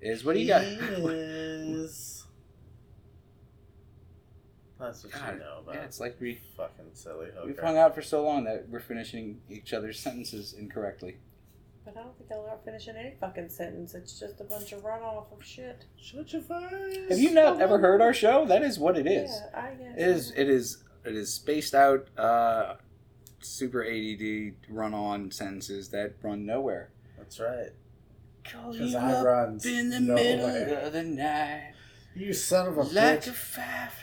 S1: is what he got.
S2: He (laughs) is. That's what
S1: God,
S2: you know about.
S1: yeah, it's like we
S2: fucking silly hooker.
S1: we've hung out for so long that we're finishing each other's sentences incorrectly.
S3: But I don't think I'll ever finish in any fucking sentence. It's just a bunch of runoff of shit.
S2: Shut your face.
S1: Have you not ever heard our show? That is what it is.
S3: Yeah, I guess.
S1: It is. It is. It is spaced out, uh, super ADD run-on sentences that run nowhere.
S2: That's right.
S1: Call
S2: Because
S1: you
S2: I
S1: up
S2: run
S1: in the
S2: nowhere.
S1: middle of the night,
S2: You son of a
S1: like a
S2: bitch.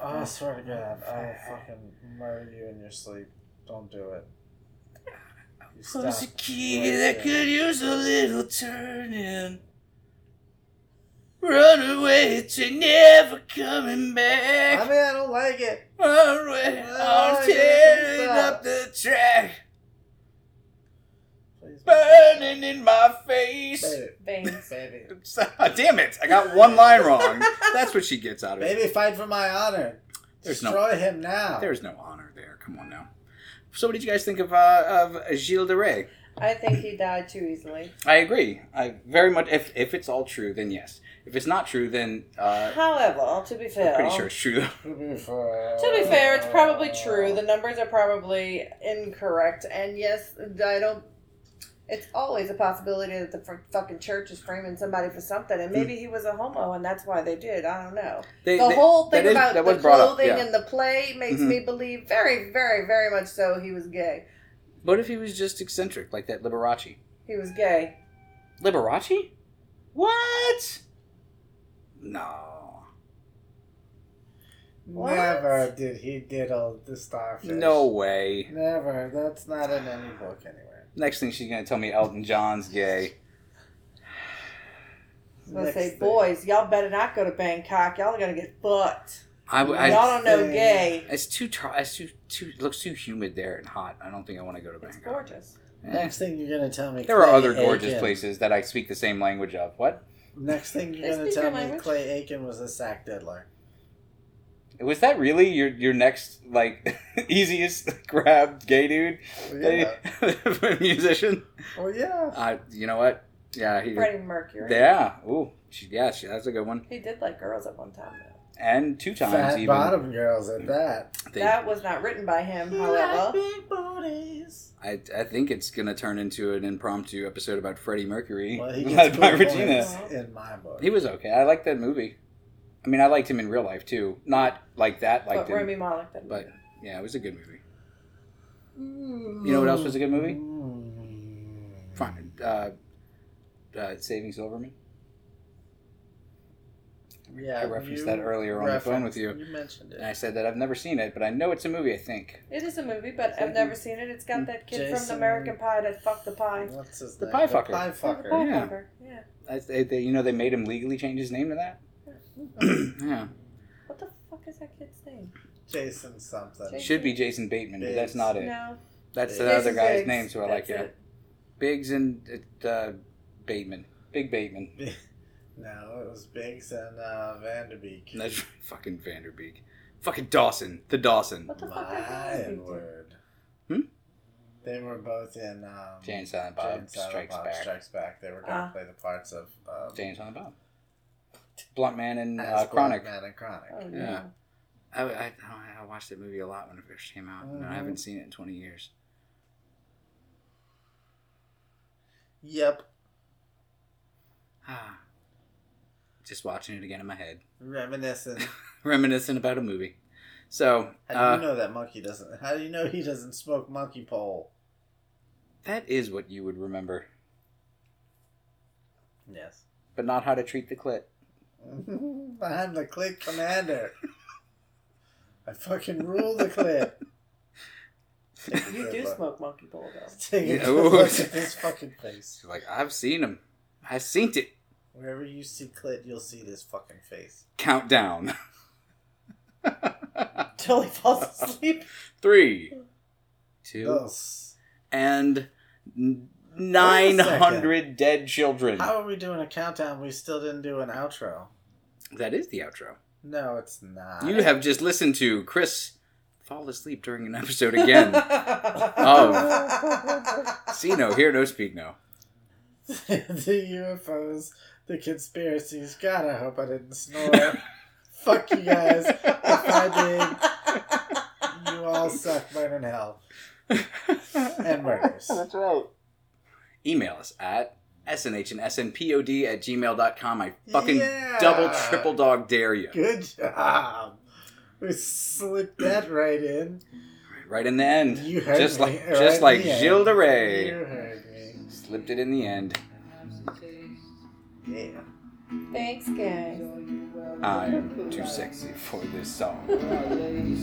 S2: Oh, I swear to God, I'll fucking murder you in your sleep. Don't do it. You
S1: a key
S2: right
S1: that
S2: there.
S1: could use a little turning. Run away to never coming back.
S2: I mean, I don't like it.
S1: Run away, I'm
S2: yeah,
S1: tearing
S2: stop.
S1: up the track.
S2: Please,
S1: Burning in my face.
S2: Baby,
S3: Veins.
S2: baby.
S1: Damn it, I got one line wrong. That's what she gets out of it.
S2: Baby, fight for my honor.
S1: There's no-
S2: Destroy him now.
S1: There's no honor there. Come on now. So, what did you guys think of uh, of Gilles de Rais?
S3: I think he died too easily.
S1: I agree. I very much. If if it's all true, then yes. If it's not true, then uh,
S3: However, to be fair,
S1: I'm pretty sure it's true.
S2: To be fair,
S3: To be fair, it's probably true. The numbers are probably incorrect, and yes, I don't. It's always a possibility that the f- fucking church is framing somebody for something, and maybe he was a homo, and that's why they did. I don't know.
S1: They-
S3: The
S1: they-
S3: whole thing
S1: that is-
S3: about
S1: that
S3: the
S1: was up,
S3: clothing
S1: yeah.
S3: and the play makes
S1: Mhm.
S3: me believe very, very, very much so he was gay.
S1: What if he was just eccentric, like that Liberace?
S3: He was gay.
S1: Liberace? What? No.
S3: What?
S2: Never did he diddle the starfish.
S1: No way.
S2: Never. That's not in any book anywhere.
S1: Next thing she's gonna tell me Elton John's gay.
S3: I was gonna say,
S2: thing.
S3: boys, y'all better not go to Bangkok. Y'all are gonna get fucked.
S1: I, I,
S3: y'all don't know
S2: thing-
S3: gay.
S1: it's too, tr- it's too, too, it looks too humid there and hot. I don't think I want to go to Bangkok.
S3: It's
S1: Bangkok.
S3: gorgeous.
S1: Eh.
S2: Next thing you're gonna tell me.
S1: There are other gorgeous
S2: Aiken.
S1: places that I speak the same language of. What?
S2: Next thing you're gonna tell me,
S3: language.
S2: Clay Aiken was a sack diddler.
S1: Was that really your your next like (laughs) easiest grab gay dude?
S2: Yeah. (laughs)
S1: musician.
S2: Oh yeah.
S1: Uh, you know what? Yeah, he.
S3: Freddie Mercury.
S1: Yeah. Ooh, she, yeah, she, that's a good one.
S3: He did like girls at one time, though.
S1: And two times
S2: Fat
S1: even.
S2: bottom girls at that.
S1: They-
S3: That was not written by him, however.
S2: Big booties.
S1: I, I think it's gonna turn into an impromptu episode about Freddie Mercury,
S2: Well, he
S1: led (laughs)
S2: gets
S1: by Regina.
S2: in my book.
S1: He was okay. I liked that movie. I mean, I liked him in real life too. Not like that. Like
S3: But Rami Malek did.
S1: but yeah, it was a good movie. You know what else was a good movie?
S2: Mm.
S1: Fine. Uh, uh, Saving Silverman.
S2: Yeah,
S1: I referenced that earlier on the phone with you.
S2: You mentioned it. And.
S1: I said that I've never seen it, but I know it's a movie. I think
S3: It is a movie, but I've never seen it. It's got that kid from
S2: Jason-
S3: the American Pie that fucked the pie.
S2: What's his
S1: The
S2: name?
S1: pie fucker.
S2: The pie
S3: The
S2: fucker.
S3: pie
S1: yeah.
S3: fucker. Yeah.
S1: I, they, they- you know they made him legally change his name to that. (clears throat) yeah,
S3: What the fuck is that kid's name?
S2: Jason something.
S3: Jason-
S1: should be Jason Bateman, but that's not it.
S3: No.
S1: That's the other guy's
S3: Biggs.
S1: name, so I like
S3: That's
S1: yeah.
S3: it.
S1: Biggs and uh, Bateman, Big Bateman. (laughs)
S2: No, it was Biggs and uh, Van
S1: Der Beek. That's (laughs) fucking Van Der Beek, fucking Dawson, the Dawson.
S3: What the fuck did
S2: My
S3: those people do?
S2: word.
S1: Hmm?
S2: They were both in um,
S1: Jay and Silent Bob
S2: Jay and Silent
S1: Strikes
S2: Bob
S1: Back.
S2: Strikes Back. They were going to
S3: Ah.
S2: play the parts of um,
S1: Jay and Silent Bob. Blunt Man and uh,
S2: Black
S1: Chronic.
S2: Man and Chronic.
S3: Oh,
S1: Yeah.
S3: yeah.
S1: I, I, I watched that movie a lot when it first came out, and I
S2: Mhm.
S1: haven't seen it in 20 years.
S2: Yep.
S1: Ah. Just watching it again in my head.
S2: Reminiscent. (laughs)
S1: Reminiscing about a movie. So,
S2: How do
S1: uh,
S2: you know that monkey doesn't? How do you know he doesn't smoke monkey pole?
S1: that is what you would remember,
S2: Yes.
S1: but not how to treat the clit. (laughs)
S2: I'm the click commander. I fucking rule the clip. (laughs)
S3: You do smoke monkey pole, though. (laughs)
S2: Take a
S1: Yeah,
S2: good look at this fucking face.
S1: Like, I've seen him. I've seen it.
S2: Wherever you see clit, you'll see this fucking face.
S1: Countdown.
S3: Till he falls asleep.
S1: Three, two, and n- 900 dead children.
S2: How are we doing a countdown? We still didn't do an outro.
S1: That is the outro.
S2: No, it's not.
S1: You have just listened to Chris fall asleep during an episode again. Oh. See no, hear no, speak no. (laughs)
S2: the UFOs, the conspiracies. God, I hope I didn't snore. (laughs) Fuck you guys. If I did, you all suck, burn in hell. And murders.
S1: That's right.
S4: Email us at SNH and SNPOD at gmail.com. I fucking
S2: Yeah.
S4: double, triple dog dare you.
S2: Good job. We slipped that right in.
S4: Right in the end.
S2: You heard
S4: just
S2: me.
S4: like
S2: right
S4: just
S2: in
S4: like
S2: the end.
S4: Gilles de Rais.
S2: You heard me.
S4: Slipped it in the end.
S2: Yeah.
S3: Thanks, guys.
S4: I'm too sexy for this song.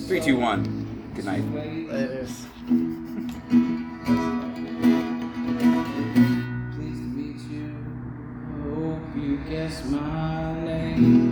S4: Three, two, one. Good night.
S2: Laters.
S1: My name.